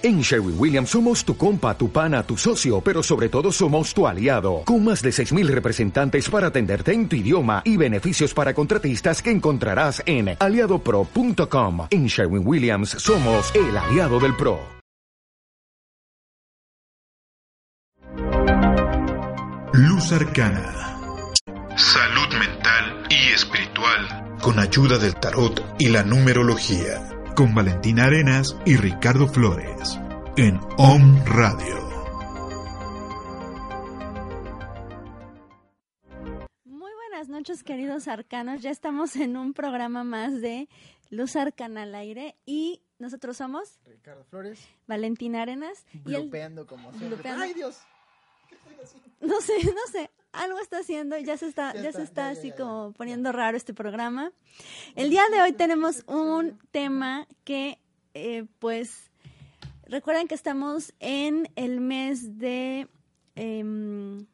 En Sherwin Williams somos tu compa, tu pana, tu socio, pero sobre todo somos tu aliado, con más de 6.000 representantes para atenderte en tu idioma y beneficios para contratistas que encontrarás en aliadopro.com. En Sherwin Williams somos el aliado del PRO. Luz Arcana. Salud mental y espiritual. Con ayuda del tarot y la numerología con Valentina Arenas y Ricardo Flores en OM Radio. Muy buenas noches queridos arcanos, ya estamos en un programa más de Luz Arcana al aire y nosotros somos Ricardo Flores, Valentina Arenas y el... como siempre. ¡Ay Dios! ¿Qué estoy haciendo? No sé, no sé algo está haciendo, ya se está, ya, se está así como poniendo raro este programa. El día de hoy tenemos un tema que, eh, pues, recuerden que estamos en el mes de, em,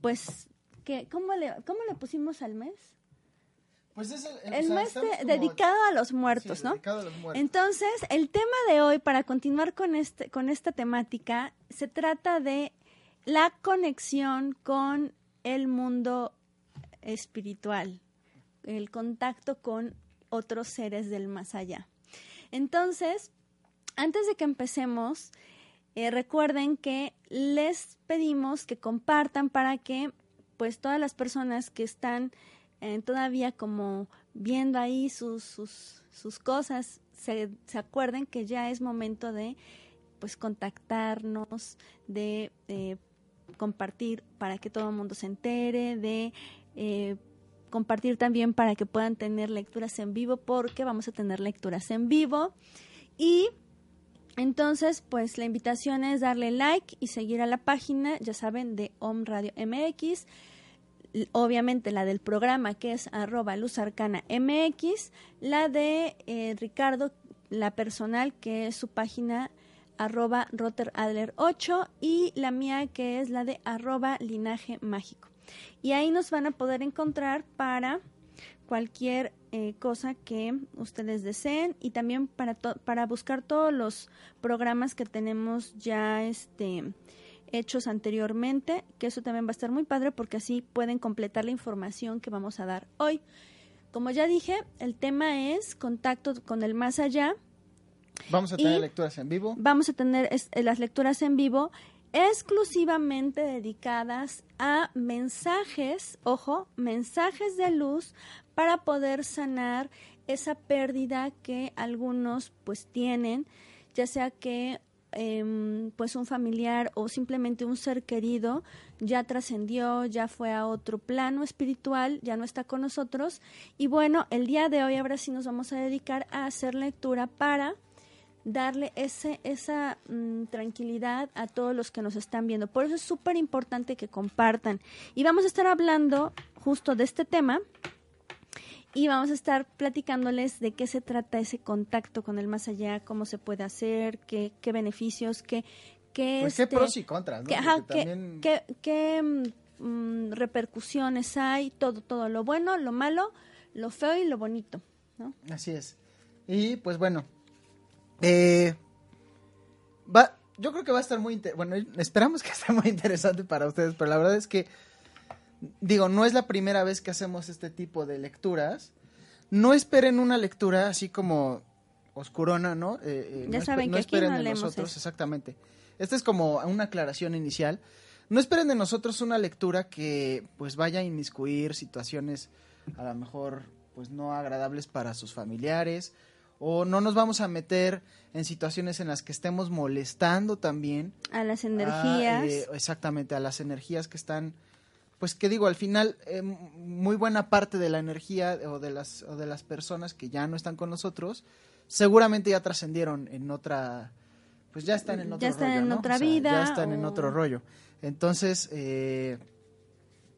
pues, que, ¿cómo le, ¿cómo le pusimos al mes? Pues es el, el mes dedicado a los muertos, ¿no? Entonces, el tema de hoy, para continuar con, este, con esta temática, se trata de la conexión con el mundo espiritual, el contacto con otros seres del más allá. Entonces, antes de que empecemos, eh, recuerden que les pedimos que compartan para que pues todas las personas que están eh, todavía como viendo ahí sus, sus, sus cosas se, se, acuerden que ya es momento de pues contactarnos, de eh, compartir para que todo el mundo se entere, de eh, compartir también para que puedan tener lecturas en vivo, porque vamos a tener lecturas en vivo. Y entonces, pues la invitación es darle like y seguir a la página, ya saben, de Om Radio MX. Obviamente la del programa que es arroba luzarcana MX, la de eh, Ricardo, la personal que es su página arroba roteradler 8 y la mía que es la de arroba linaje mágico. Y ahí nos van a poder encontrar para cualquier eh, cosa que ustedes deseen y también para, para buscar todos los programas que tenemos ya este, hechos anteriormente, que eso también va a estar muy padre porque así pueden completar la información que vamos a dar hoy. Como ya dije, el tema es contacto con el más allá Vamos a tener lecturas en vivo. Vamos a tener eh, las lecturas en vivo exclusivamente dedicadas a mensajes, ojo, mensajes de luz para poder sanar esa pérdida que algunos pues tienen, ya sea que em, pues un familiar o simplemente un ser querido ya trascendió, ya fue a otro plano espiritual, ya no está con nosotros. Y bueno, el día de hoy ahora sí nos vamos a dedicar a hacer lectura para darle ese, esa mm, tranquilidad a todos los que nos están viendo. Por eso es súper importante que compartan. Y vamos a estar hablando justo de este tema y vamos a estar platicándoles de qué se trata ese contacto con el más allá, cómo se puede hacer, qué, qué beneficios, qué... qué, pues qué este, pros y contras, ¿no? qué, qué, mm, repercusiones hay, todo, todo, lo bueno, lo malo, lo feo y lo bonito, ¿no? Así es. Y pues bueno, eh, va, yo creo que va a estar muy bueno, esperamos que esté muy interesante para ustedes, pero la verdad es que digo, no es la primera vez que hacemos este tipo de lecturas. No esperen una lectura así como oscurona, ¿no? Eh, eh ya saben que esperen aquí no de nosotros, exactamente. Esta es como una aclaración inicial. No esperen de nosotros una lectura que pues vaya a inmiscuir situaciones a lo mejor pues no agradables para sus familiares o no nos vamos a meter en situaciones en las que estemos molestando también a las energías. eh, exactamente a las energías que están pues que digo al final eh, muy buena parte de la energía o de las o de las personas que ya no están con nosotros seguramente ya trascendieron en otra pues ya están en otro ya están en otra vida ya están en otro rollo. Entonces eh,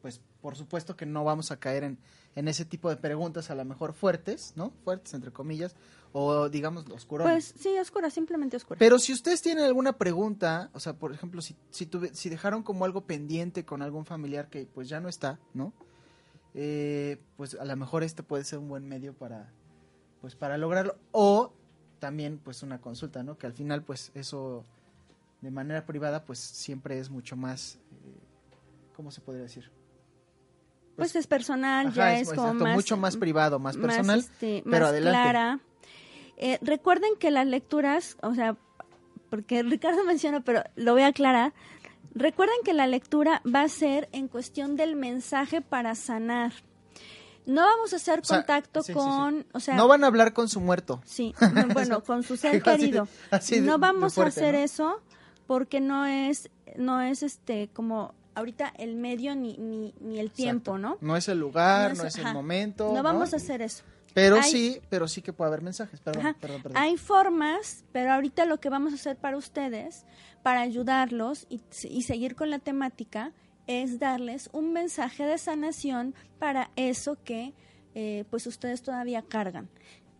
pues por supuesto que no vamos a caer en, en ese tipo de preguntas a lo mejor fuertes no fuertes entre comillas o digamos oscuro. Pues sí, oscura, simplemente oscura. Pero si ustedes tienen alguna pregunta, o sea, por ejemplo, si, si, si dejaron como algo pendiente con algún familiar que pues ya no está, ¿no? Eh, pues a lo mejor este puede ser un buen medio para, pues para lograrlo. O también pues una consulta, ¿no? Que al final pues eso de manera privada pues siempre es mucho más, eh, ¿cómo se podría decir? Pues, pues es personal, ya es, como más, mucho más privado, más personal, este, pero adelante. Clara. Eh, recuerden que las lecturas, o sea, porque Ricardo menciona, pero lo voy a aclarar. Recuerden que la lectura va a ser en cuestión del mensaje para sanar. No vamos a hacer contacto con, o sea, no van a hablar con su muerto. Sí, bueno, con su ser querido. no vamos a hacer eso porque no es, no es este como ahorita el medio ni, ni, ni el tiempo, ¿no? No es el lugar, no es, el momento. No, vamos a hacer eso. Pero sí, pero sí que puede haber mensajes. Perdón, perdón, perdón. Hay formas, pero ahorita lo que vamos a hacer para ustedes, para ayudarlos y, y seguir con la temática, es darles un mensaje de sanación para eso que eh, pues ustedes todavía cargan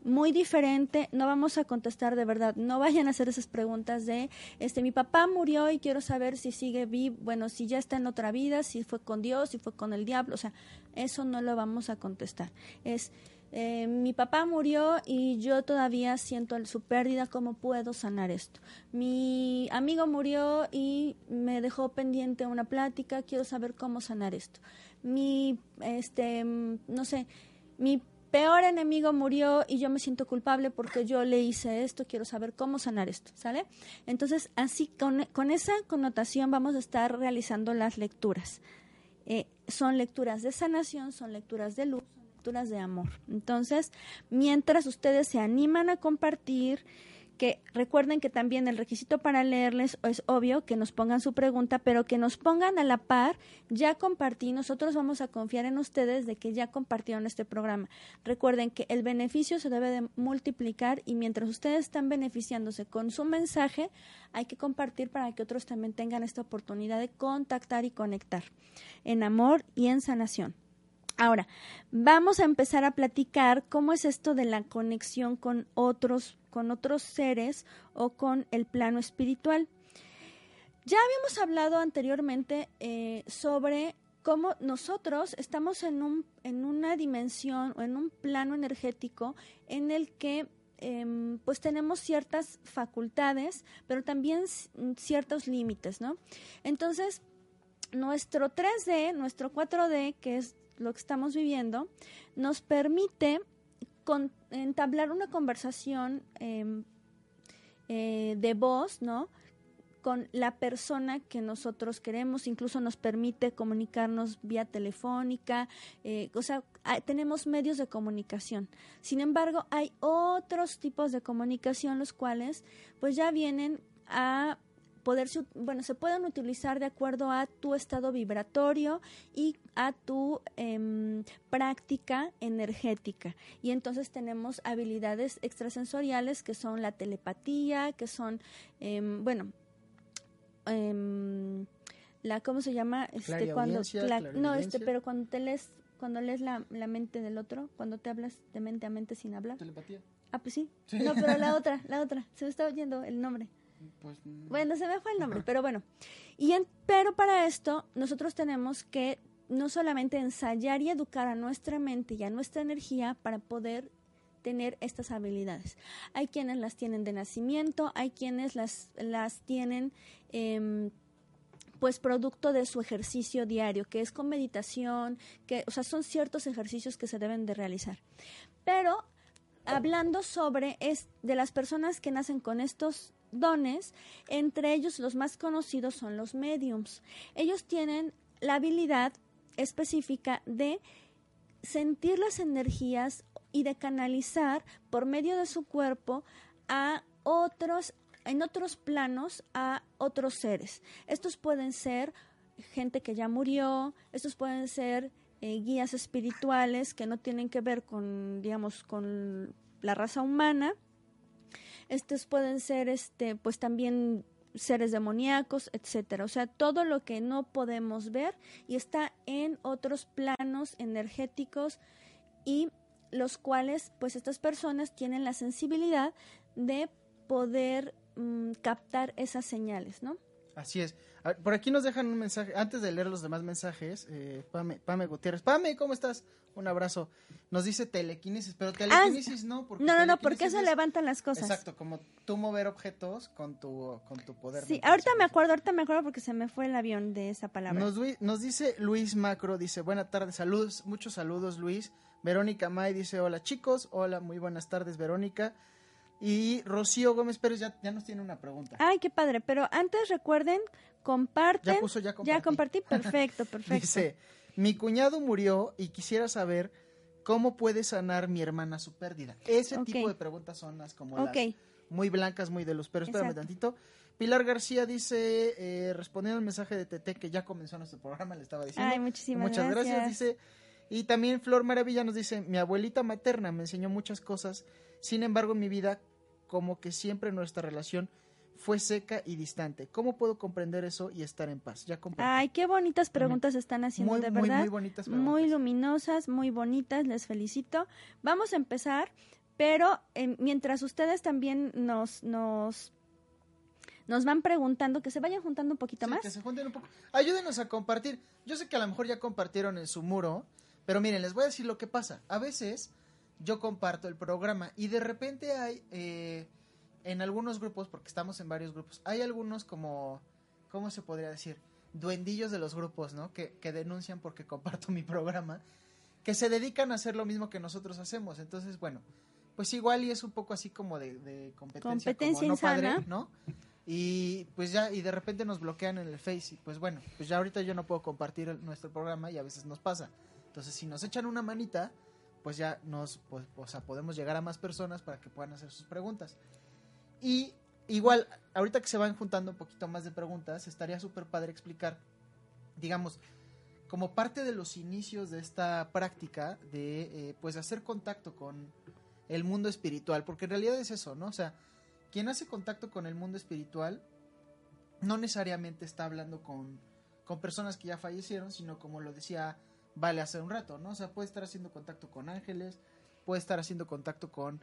muy diferente, no vamos a contestar de verdad, no vayan a hacer esas preguntas de, este, mi papá murió y quiero saber si sigue vivo, bueno, si ya está en otra vida, si fue con Dios, si fue con el diablo, o sea, eso no lo vamos a contestar. Es, eh, mi papá murió y yo todavía siento su pérdida, ¿cómo puedo sanar esto? Mi amigo murió y me dejó pendiente una plática, quiero saber cómo sanar esto. Mi, este, no sé, mi peor enemigo murió y yo me siento culpable porque yo le hice esto, quiero saber cómo sanar esto, ¿sale? Entonces, así, con, esa connotación vamos a estar realizando las lecturas. Eh, son lecturas de sanación, son lecturas de luz, de amor. Entonces, mientras ustedes se animan a compartir, que recuerden que también el requisito para leerles es obvio que nos pongan su pregunta, pero que nos pongan a la par, ya compartí, nosotros vamos a confiar en ustedes de que ya compartieron este programa. Recuerden que el beneficio se debe de multiplicar y mientras ustedes están beneficiándose con su mensaje, hay que compartir para que otros también tengan esta oportunidad de contactar y conectar en amor y en sanación. Ahora, vamos a empezar a platicar cómo es esto de la conexión con otros con otros seres o con el plano espiritual. Ya habíamos hablado anteriormente eh, sobre cómo nosotros estamos en, un, en una dimensión o en un plano energético en el que em, pues tenemos ciertas facultades, pero también ciertos límites, ¿no? Entonces, nuestro 3D, nuestro 4D, que es lo que estamos viviendo, nos permite entablar una conversación em, eh, de voz, ¿no? con la persona que nosotros queremos, incluso nos permite comunicarnos vía telefónica, eh, o sea, tenemos medios de comunicación. Sin embargo, hay otros tipos de comunicación los cuales pues ya vienen a poder, bueno, se pueden utilizar de acuerdo a tu estado vibratorio y a tu em, práctica energética. Y entonces tenemos habilidades extrasensoriales que son la telepatía, que son, em, bueno, em, la, ¿cómo se llama? Este, cuando, no, este, pero cuando te lees, cuando lees la, la mente del otro, cuando te hablas de mente a mente sin hablar. Telepatía. Ah, pues sí. No, pero la otra, la otra. Se me está oyendo el nombre. Pues, bueno, se me fue el nombre, pero bueno. Y pero para esto nosotros tenemos que no solamente ensayar y educar a nuestra mente y a nuestra energía para poder tener estas habilidades. Hay quienes las tienen de nacimiento, hay quienes las, las tienen em, pues producto de su ejercicio diario, que es con meditación, que, o sea, son ciertos ejercicios que se deben de realizar. Pero hablando sobre es de las personas que nacen con estos dones, entre ellos los más conocidos son los mediums. Ellos tienen la habilidad específica de sentir las energías y de canalizar por medio de su cuerpo a otros en otros planos a otros seres. Estos pueden ser gente que ya murió, estos pueden ser eh, guías espirituales que no tienen que ver con, digamos, con la raza humana, estos pueden ser, este, pues también seres demoníacos, etcétera. O sea, todo lo que no podemos ver y está en otros planos energéticos y los cuales, pues estas personas tienen la sensibilidad de poder mm, captar esas señales, ¿no? Así es. Por aquí nos dejan un mensaje, antes de leer los demás mensajes, eh, Pame, Pame Gutiérrez. Pame, ¿cómo estás? Un abrazo. Nos dice telequinesis, pero ah, telequinesis no. Porque no, no, no, porque se levantan las cosas. Exacto, como tú mover objetos con tu, con tu poder. Sí, ahorita me acuerdo, ahorita me acuerdo porque se me fue el avión de esa palabra. Nos, nos dice Luis Macro, dice, buenas tardes, saludos, muchos saludos Luis. Verónica May dice, hola chicos, hola, muy buenas tardes Verónica. Y Rocío Gómez Pérez ya, ya nos tiene una pregunta. Ay, qué padre, pero antes recuerden, comparten. Ya puso, ya compartí. Ya compartí, perfecto, perfecto. Dice, mi cuñado murió y quisiera saber cómo puede sanar mi hermana su pérdida. Ese tipo de preguntas son las como las muy blancas, muy de luz. Pero espérame tantito. Pilar García dice, eh, respondiendo al mensaje de TT que ya comenzó nuestro programa, le estaba diciendo. Ay, muchísimas Muchas gracias. Dice, y también Flor Maravilla nos dice, mi abuelita materna me enseñó muchas cosas sin embargo, en mi vida, como que siempre nuestra relación fue seca y distante. ¿Cómo puedo comprender eso y estar en paz? Ya Ay, qué bonitas preguntas están haciendo, de verdad. Muy, muy bonitas Muy luminosas, muy bonitas, les felicito. Vamos a empezar, pero eh, mientras ustedes también nos, nos nos van preguntando, que se vayan juntando un poquito más. Que se junten un poco. Ayúdenos a compartir. Yo sé que a lo mejor ya compartieron en su muro, pero miren, les voy a decir lo que pasa. A veces yo comparto el programa y de repente hay eh, en algunos grupos, porque estamos en varios grupos, hay algunos como, ¿cómo se podría decir? Duendillos de los grupos, ¿no? Que, que denuncian porque comparto mi programa, que se dedican a hacer lo mismo que nosotros hacemos. Entonces, bueno, pues igual y es un poco así como de, competencia, competencia no padre, ¿no? Y pues ya, y de repente nos bloquean en el Face y pues bueno, pues ya ahorita yo no puedo compartir nuestro programa y a veces nos pasa. Entonces, si nos echan una manita, pues ya nos, pues, o sea, podemos llegar a más personas para que puedan hacer sus preguntas. Y igual, ahorita que se van juntando un poquito más de preguntas, estaría súper padre explicar, digamos, como parte de los inicios de esta práctica de, eh, pues, hacer contacto con el mundo espiritual, porque en realidad es eso, ¿no? O sea, quien hace contacto con el mundo espiritual no necesariamente está hablando con, con personas que ya fallecieron, sino como lo decía vale hace un rato, ¿no? O sea, puede estar haciendo contacto con ángeles, puede estar haciendo contacto con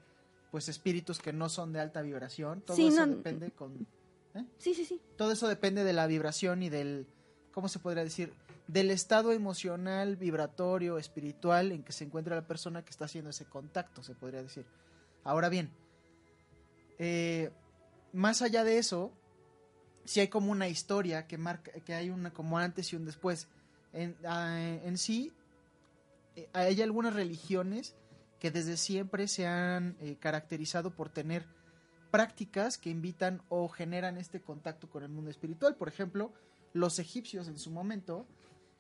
pues espíritus que no son de alta vibración, todo eso depende con ¿eh? Sí, sí, sí. Todo eso depende de la vibración y del ¿cómo se podría decir? del estado emocional, vibratorio, espiritual en que se encuentra la persona que está haciendo ese contacto, se podría decir. Ahora bien, eh, más allá de eso, si hay como una historia que marca, que hay una como antes y un después en, ah, en sí, eh, hay algunas religiones que desde siempre se han eh, caracterizado por tener prácticas que invitan o generan este contacto con el mundo espiritual. Por ejemplo, los egipcios en su momento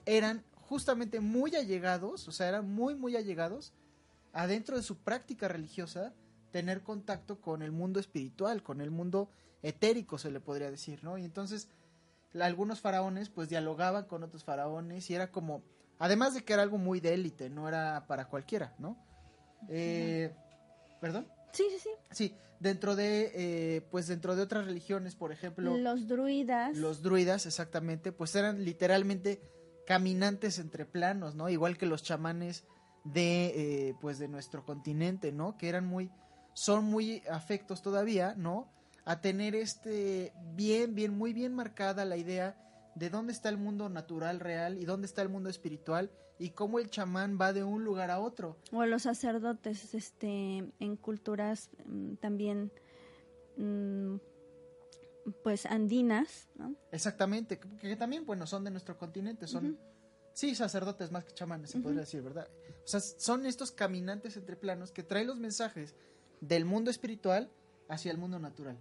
eran justamente muy allegados, o sea, eran muy, muy allegados adentro de su práctica religiosa tener contacto con el mundo espiritual, con el mundo etérico, se le podría decir, ¿no? Y entonces algunos faraones pues dialogaban con otros faraones y era como, además de que era algo muy de élite, no era para cualquiera, ¿no? Eh, ¿Perdón? Sí, sí, sí. Sí, dentro de, eh, pues dentro de otras religiones, por ejemplo. Los druidas. Los druidas, exactamente, pues eran literalmente caminantes entre planos, ¿no? Igual que los chamanes de, eh, pues de nuestro continente, ¿no? Que eran muy, son muy afectos todavía, ¿no? a tener este bien, bien, muy bien marcada la idea de dónde está el mundo natural real y dónde está el mundo espiritual y cómo el chamán va de un lugar a otro. O los sacerdotes, este, en culturas mm, también, mm, pues andinas, ¿no? Exactamente, que, también, bueno, son de nuestro continente, son, sí, sacerdotes más que chamanes, se podría decir, ¿verdad? O sea, son estos caminantes entre planos que traen los mensajes del mundo espiritual hacia el mundo natural.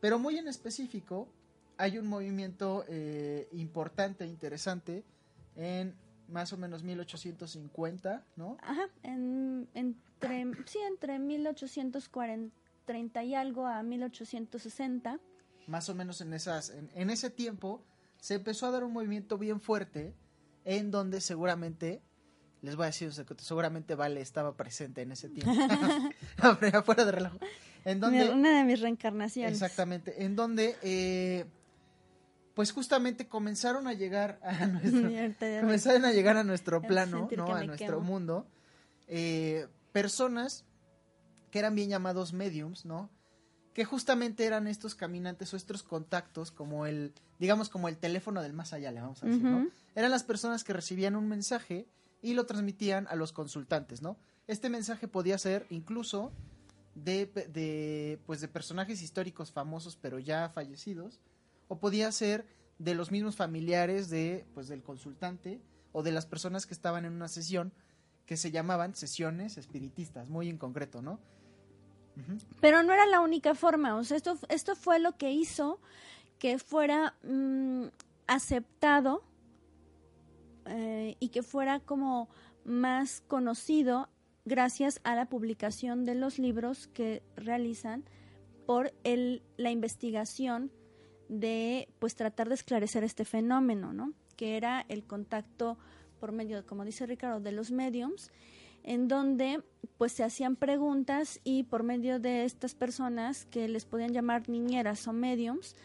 Pero muy en específico, hay un movimiento eh, importante, interesante, en más o menos 1850, ¿no? Ajá, en, entre, sí, entre 1840 y algo a 1860. Más o menos en, esas, en, ese tiempo se empezó a dar un movimiento bien fuerte en donde seguramente les voy a decir seguramente Vale estaba presente en ese tiempo. Fuera de relajo. En donde, una de mis reencarnaciones. Exactamente, en donde eh, pues justamente comenzaron a llegar a nuestro, comenzaron a llegar a nuestro plano, ¿no? A nuestro mundo, eh, personas que eran bien llamados mediums, ¿no? que justamente eran estos caminantes o estos contactos como el, digamos como el teléfono del más allá, le vamos a decir, ¿no? Eran las personas que recibían un mensaje y lo transmitían a los consultantes, ¿no? Este mensaje podía ser incluso de, de, pues de personajes históricos famosos pero ya fallecidos, o podía ser de los mismos familiares de, pues, del consultante o de las personas que estaban en una sesión que se llamaban sesiones espiritistas, muy en concreto, ¿no? Pero no era la única forma, o sea, esto, esto fue lo que hizo que fuera mm, aceptado eh, y que fuera como más conocido gracias a la publicación de los libros que realizan por la investigación de pues tratar de esclarecer este fenómeno, ¿no? Que era el contacto por medio, como dice Ricardo, de los mediums, en donde pues se hacían preguntas y por medio de estas personas que les podían llamar niñeras o mediums,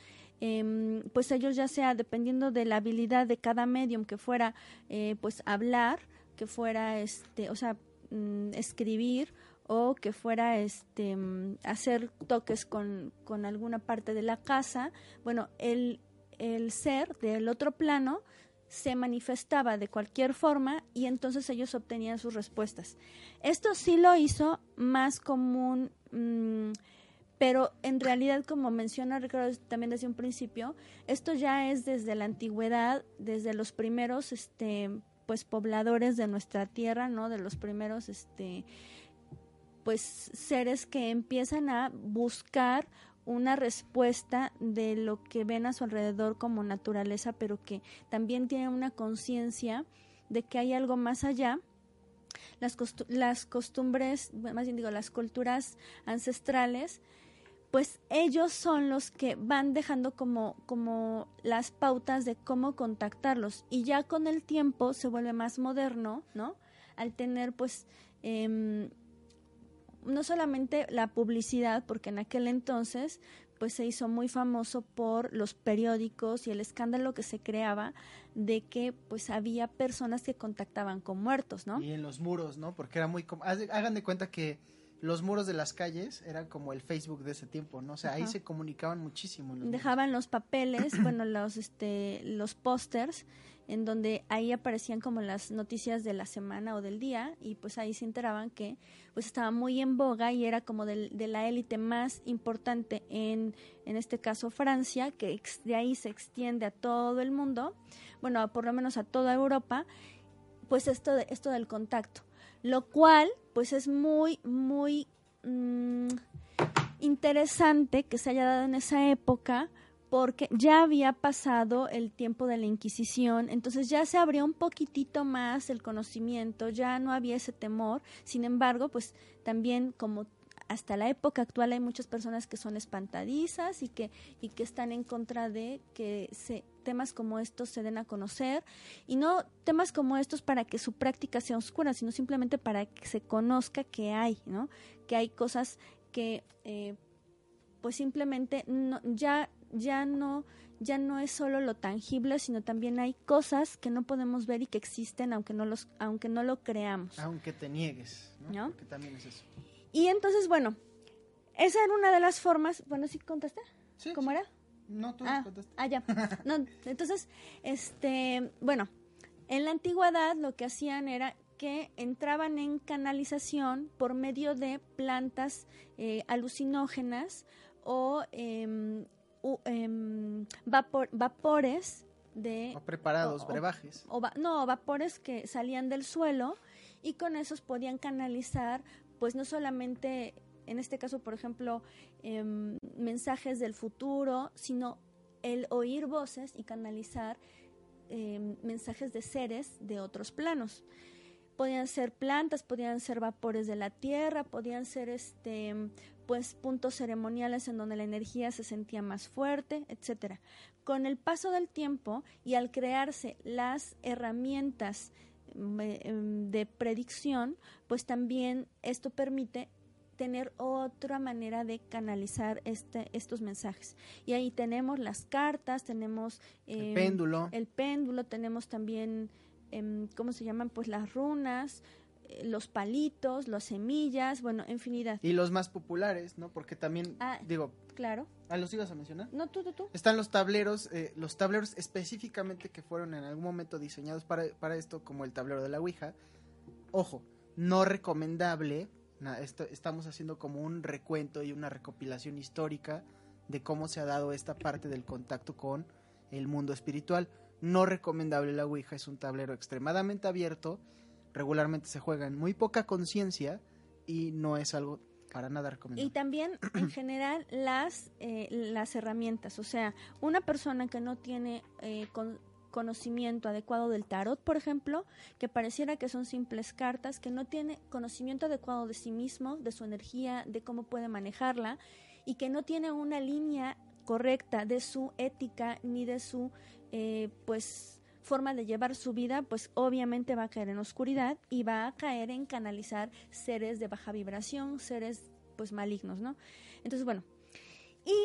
em, pues ellos ya sea dependiendo de la habilidad de cada medium que fuera eh, pues hablar, que fuera este, o sea, mm, escribir o que fuera este hacer toques con, con alguna parte de la casa, bueno, el, el ser del otro plano se manifestaba de cualquier forma y entonces ellos obtenían sus respuestas. Esto sí lo hizo más común, mm, pero en realidad, como menciona Ricardo también desde un principio, esto ya es desde la antigüedad, desde los primeros este, pues pobladores de nuestra tierra, ¿no? De los primeros este pues seres que empiezan a buscar una respuesta de lo que ven a su alrededor como naturaleza, pero que también tienen una conciencia de que hay algo más allá. Las, costumbres, más bien digo, las culturas ancestrales, pues ellos son los que van dejando como, como las pautas de cómo contactarlos. Y ya con el tiempo se vuelve más moderno, ¿no? Al tener pues eh, no solamente la publicidad, porque en aquel entonces pues se hizo muy famoso por los periódicos y el escándalo que se creaba de que pues había personas que contactaban con muertos, ¿no? Y en los muros, ¿no? Porque era muy... Hagan de cuenta que los muros de las calles eran como el Facebook de ese tiempo, ¿no? O sea, ahí se comunicaban muchísimo. Dejaban los papeles, bueno, los, este, los pósters en donde ahí aparecían como las noticias de la semana o del día y pues ahí se enteraban que pues estaba muy en boga y era como de, la élite más importante en, en este caso Francia, que de ahí se extiende a todo el mundo, bueno, por lo menos a toda Europa, pues esto, de, esto del contacto, lo cual pues es muy, muy mm, interesante que se haya dado en esa época porque ya había pasado el tiempo de la Inquisición, entonces ya se abrió un poquitito más el conocimiento, ya no había ese temor, sin embargo, pues también como hasta la época actual hay muchas personas que son espantadizas y que, y que están en contra de que se, temas como estos se den a conocer y no temas como estos para que su práctica sea oscura, sino simplemente para que se conozca que hay, ¿no? Que hay cosas que eh, pues simplemente ya ya no ya no es solo lo tangible, sino también hay cosas que no podemos ver y que existen aunque no los aunque no lo creamos. Aunque te niegues, ¿no? Porque también es eso. Y entonces, bueno, esa era una de las formas, bueno, ¿sí contaste? Sí. ¿Cómo era? No, tú ah, contaste. Ah, ya. No, entonces, este, bueno, en la antigüedad lo que hacían era que entraban en canalización por medio de plantas eh, alucinógenas o eh, Em, vapor, vapores de... O preparados, brebajes. no, vapores que salían del suelo y con esos podían canalizar, pues no solamente, en este caso, por ejemplo, em, mensajes del futuro, sino el oír voces y canalizar em, mensajes de seres de otros planos podían ser plantas, podían ser vapores de la tierra, podían ser este pues puntos ceremoniales en donde la energía se sentía más fuerte, etcétera. Con el paso del tiempo y al crearse las herramientas mm, eh, em, de predicción, pues también esto permite tener otra manera de canalizar este, estos mensajes. Y ahí tenemos las cartas, tenemos el péndulo, el péndulo, tenemos también, em, ¿cómo se llaman? Pues las runas, eh, los palitos, las semillas, bueno, infinidad. Y los más populares, ¿no? Porque también, Ah, digo, Claro. ¿ah, los ibas a mencionar? No, tú, tú, tú. Están los tableros, eh, los tableros específicamente que fueron en algún momento diseñados para, para esto, como el tablero de la Ouija. Ojo, no recomendable. na- esto, estamos haciendo como un recuento y una recopilación histórica de cómo se ha dado esta parte del contacto con el mundo espiritual. No recomendable la Ouija, es un tablero extremadamente abierto, regularmente se juega en muy poca conciencia y no es algo para nada Y recomendable. también, en general, las, eh, las herramientas. O sea, una persona que no tiene eh, con- conocimiento adecuado del tarot, por ejemplo, que pareciera que son simples cartas, que no tiene conocimiento adecuado de sí mismo, de su energía, de cómo puede manejarla, y que no tiene una línea correcta de su ética ni de su, eh, pues, forma de llevar su vida, pues obviamente va a caer en oscuridad y va a caer en canalizar seres de baja vibración, seres pues malignos, ¿no? Entonces, bueno, y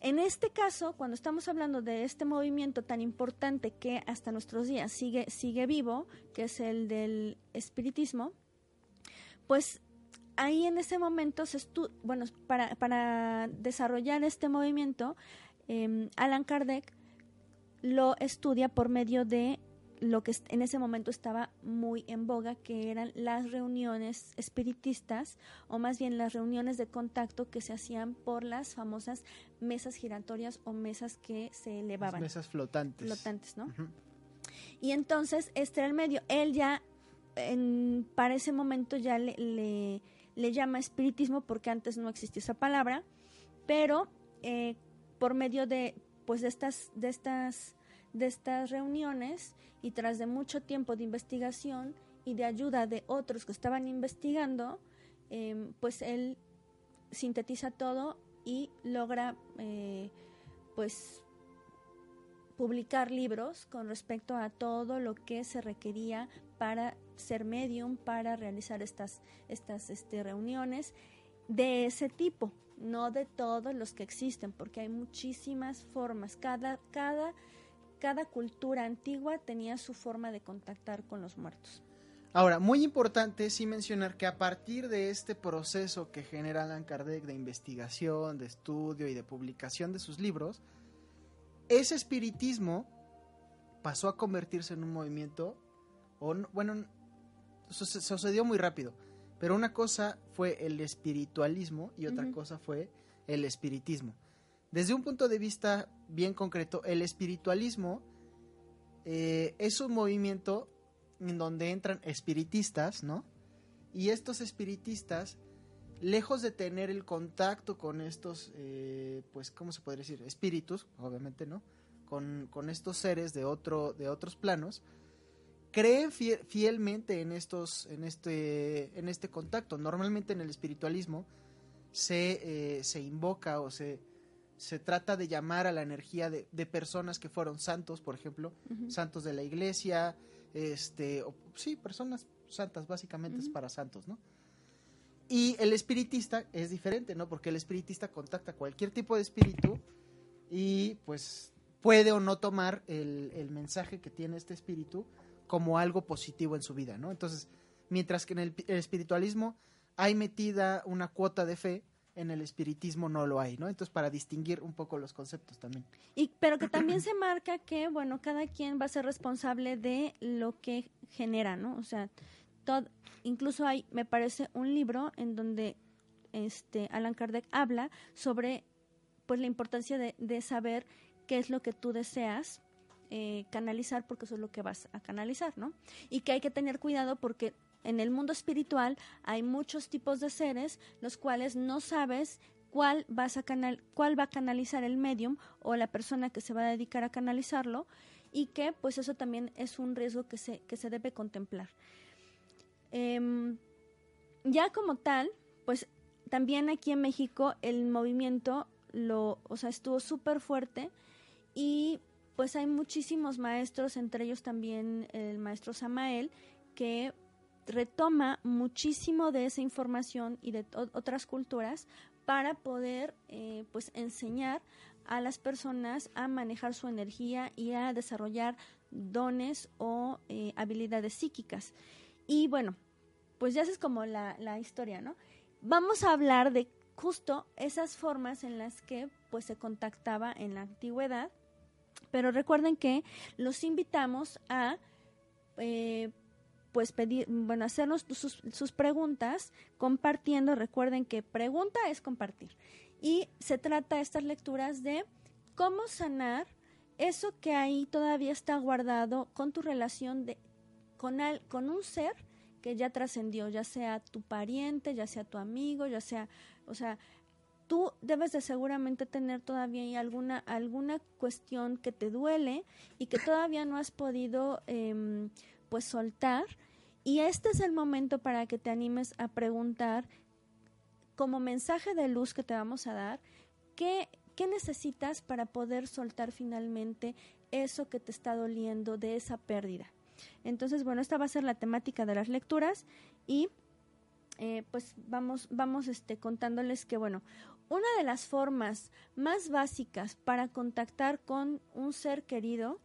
en este caso, cuando estamos hablando de este movimiento tan importante que hasta nuestros días sigue, sigue vivo, que es el del espiritismo, pues ahí en ese momento se estu bueno, para, para desarrollar este movimiento, eh, Alan Kardec lo estudia por medio de lo que en ese momento estaba muy en boga, que eran las reuniones espiritistas, o más bien las reuniones de contacto que se hacían por las famosas mesas giratorias o mesas que se Las elevaban. mesas flotantes. Flotantes, ¿no? Y entonces este era el medio. Él ya, en- para ese momento ya le, le, le llama espiritismo porque antes no existía esa palabra, pero eh, por medio de, pues de estas, de estas, de estas reuniones y tras de mucho tiempo de investigación y de ayuda de otros que estaban investigando, eh, pues él sintetiza todo y logra, eh, pues publicar libros con respecto a todo lo que se requería para ser medium, para realizar estas, estas este, reuniones de ese tipo, no de todos los que existen, porque hay muchísimas formas. Cada, cada, cada cultura antigua tenía su forma de contactar con los muertos. Ahora, muy importante sí mencionar que a partir de este proceso que genera Alan Kardec de investigación, de estudio y de publicación de sus libros, ese espiritismo pasó a convertirse en un movimiento, o no- bueno, sucedió muy rápido, pero una cosa fue el espiritualismo y otra cosa fue el espiritismo. Desde un punto de vista bien concreto, el espiritualismo eh, es un movimiento en donde entran espiritistas, ¿no? Y estos espiritistas, lejos de tener el contacto con estos, eh, pues, ¿cómo se podría decir? Espíritus, obviamente, ¿no? Con, con estos seres de, otro, de otros planos, creen fie- fielmente en estos, en este, en este contacto. Normalmente en el espiritualismo se, eh, se invoca o se, se trata de llamar a la energía de, de personas que fueron santos, por ejemplo, santos de la iglesia, este, o- sí, personas santas, básicamente es para santos, ¿no? Y el espiritista es diferente, ¿no? Porque el espiritista contacta cualquier tipo de espíritu y pues puede o no tomar el, el mensaje que tiene este espíritu como algo positivo en su vida, ¿no? Entonces, mientras que en el, pi- el espiritualismo hay metida una cuota de fe, en el espiritismo no lo hay, ¿no? Entonces, para distinguir un poco los conceptos también. Y, pero que también se marca que, bueno, cada quien va a ser responsable de lo que genera, ¿no? O sea, todo, incluso hay, me parece, un libro en donde este Alan Kardec habla sobre, pues, la importancia de, de saber qué es lo que tú deseas eh, canalizar, porque eso es lo que vas a canalizar, ¿no? Y que hay que tener cuidado porque en el mundo espiritual hay muchos tipos de seres los cuales no sabes cuál vas a canal cuál va a canalizar el medium o la persona que se va a dedicar a canalizarlo y que pues eso también es un riesgo que se que se debe contemplar Em, ya como tal pues también aquí en México el movimiento lo o sea estuvo súper fuerte y pues hay muchísimos maestros entre ellos también el maestro Samael que retoma muchísimo de esa información y de otras culturas para poder eh, pues enseñar a las personas a manejar su energía y a desarrollar dones o eh, habilidades psíquicas y bueno pues ya es como la, la historia, ¿no? Vamos a hablar de justo esas formas en las que pues se contactaba en la antigüedad, pero recuerden que los invitamos a eh, pues pedir, bueno, hacernos sus, sus, preguntas compartiendo. Recuerden que pregunta es compartir. Y se trata estas lecturas de cómo sanar eso que ahí todavía está guardado con tu relación de, con, al, con un ser que ya trascendió, ya sea tu pariente, ya sea tu amigo, ya sea, o sea, tú debes de seguramente tener todavía alguna, alguna cuestión que te duele y que todavía no has podido eh, pues soltar. Y este es el momento para que te animes a preguntar como mensaje de luz que te vamos a dar, ¿qué, qué necesitas para poder soltar finalmente eso que te está doliendo de esa pérdida? Entonces, bueno, esta va a ser la temática de las lecturas y eh, pues vamos, vamos este, contándoles que, bueno, una de las formas más básicas para contactar con un ser querido,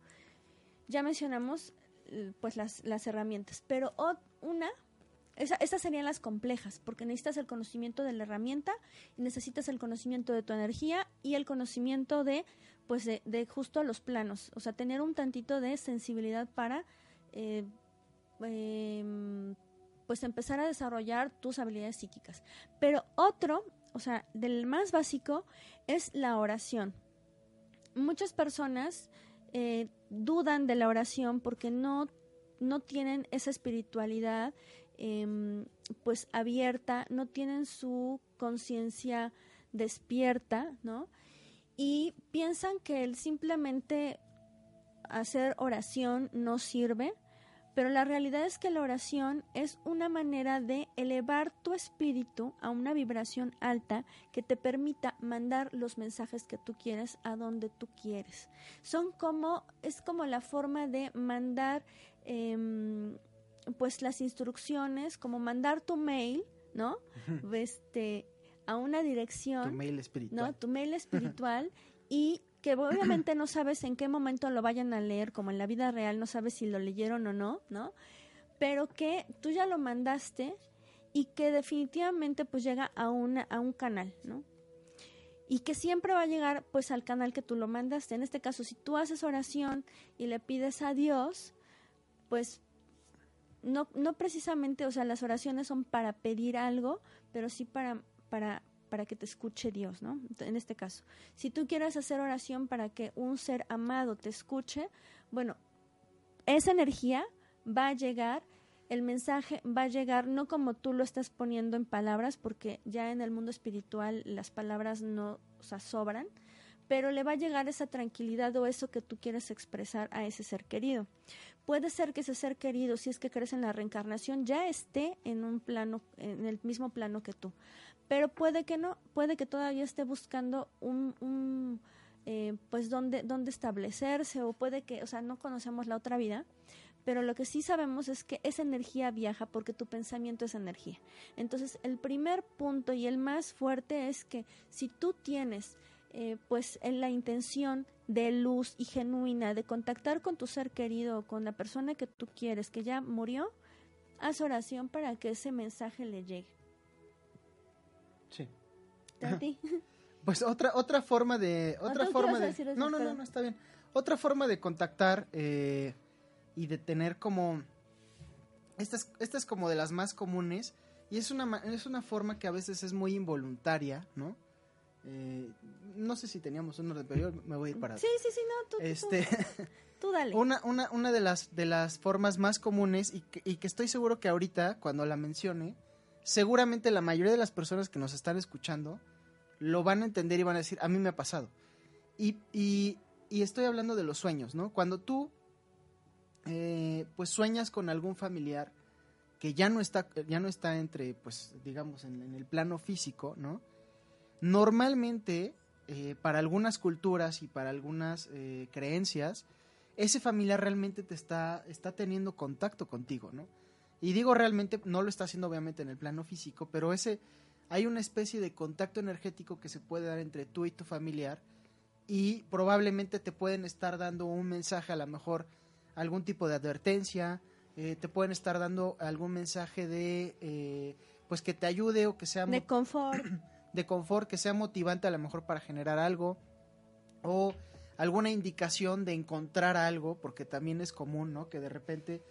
ya mencionamos pues las, las herramientas, pero una esas serían las complejas, porque necesitas el conocimiento de la herramienta, necesitas el conocimiento de tu energía y el conocimiento de, pues, de, de justo los planos. O sea, tener un tantito de sensibilidad para eh, em, pues empezar a desarrollar tus habilidades psíquicas. Pero otro, o sea, del más básico, es la oración. Muchas personas eh, dudan de la oración porque no, no tienen esa espiritualidad em, pues abierta, no tienen su conciencia despierta, ¿no? Y piensan que el simplemente hacer oración no sirve, pero la realidad es que la oración es una manera de elevar tu espíritu a una vibración alta que te permita mandar los mensajes que tú quieres a donde tú quieres. Son como, es como la forma de mandar em, pues las instrucciones, como mandar tu mail, ¿no? este, a una dirección. Tu mail espiritual. ¿no? Tu mail espiritual y que obviamente no sabes en qué momento lo vayan a leer, como en la vida real, no sabes si lo leyeron o no, ¿no? Pero que tú ya lo mandaste y que definitivamente pues llega a, una, a un canal, ¿no? Y que siempre va a llegar pues al canal que tú lo mandaste. En este caso, si tú haces oración y le pides a Dios, pues no, no precisamente, o sea, las oraciones son para pedir algo, pero sí para, para, para que te escuche Dios, ¿no? En este caso, si tú quieres hacer oración para que un ser amado te escuche, bueno, esa energía va a llegar, el mensaje va a llegar no como tú lo estás poniendo en palabras, porque ya en el mundo espiritual las palabras no, o sobran, pero le va a llegar esa tranquilidad o eso que tú quieres expresar a ese ser querido. Puede ser que ese ser querido, si es que crees en la reencarnación, ya esté en un plano, en el mismo plano que tú, pero puede que no, puede que todavía esté buscando un, un eh, pues dónde, dónde establecerse o puede que, o sea, no conocemos la otra vida, pero lo que sí sabemos es que esa energía viaja porque tu pensamiento es energía. Entonces, el primer punto y el más fuerte es que si tú tienes eh, pues en la intención de luz y genuina de contactar con tu ser querido o con la persona que tú quieres que ya murió, haz oración para que ese mensaje le llegue. Sí. Pues otra otra forma de Ah, otra forma de no no no no está bien. Otra forma de contactar eh, y de tener como esta es, esta es como de las más comunes y es una es una forma que a veces es muy involuntaria no Eh, no sé si teníamos un orden pero yo me voy a ir para Sí, sí, sí, no, tú, tú- este tú dale. una, una, una de las de las formas más comunes y que, y que estoy seguro que ahorita, cuando la mencione, seguramente la mayoría de las personas que nos están escuchando lo van a entender y van a decir, a mí me ha pasado. Y, estoy hablando de los sueños, ¿no? Cuando tú eh, pues sueñas con algún familiar que ya no está, ya no está entre, pues, digamos, en, en el plano físico, ¿no? Normalmente, eh, para algunas culturas y para algunas eh, creencias, ese familiar realmente te está, está teniendo contacto contigo, ¿no? Y digo realmente, no lo está haciendo obviamente en el plano físico, pero ese, hay una especie de contacto energético que se puede dar entre tú y tu familiar y probablemente te pueden estar dando un mensaje, a lo mejor algún tipo de advertencia, eh, te pueden estar dando algún mensaje de, eh, pues que te ayude o que sea... De confort. De confort, que sea motivante a lo mejor para generar algo o alguna indicación de encontrar algo, porque también es común, ¿no? Que de repente,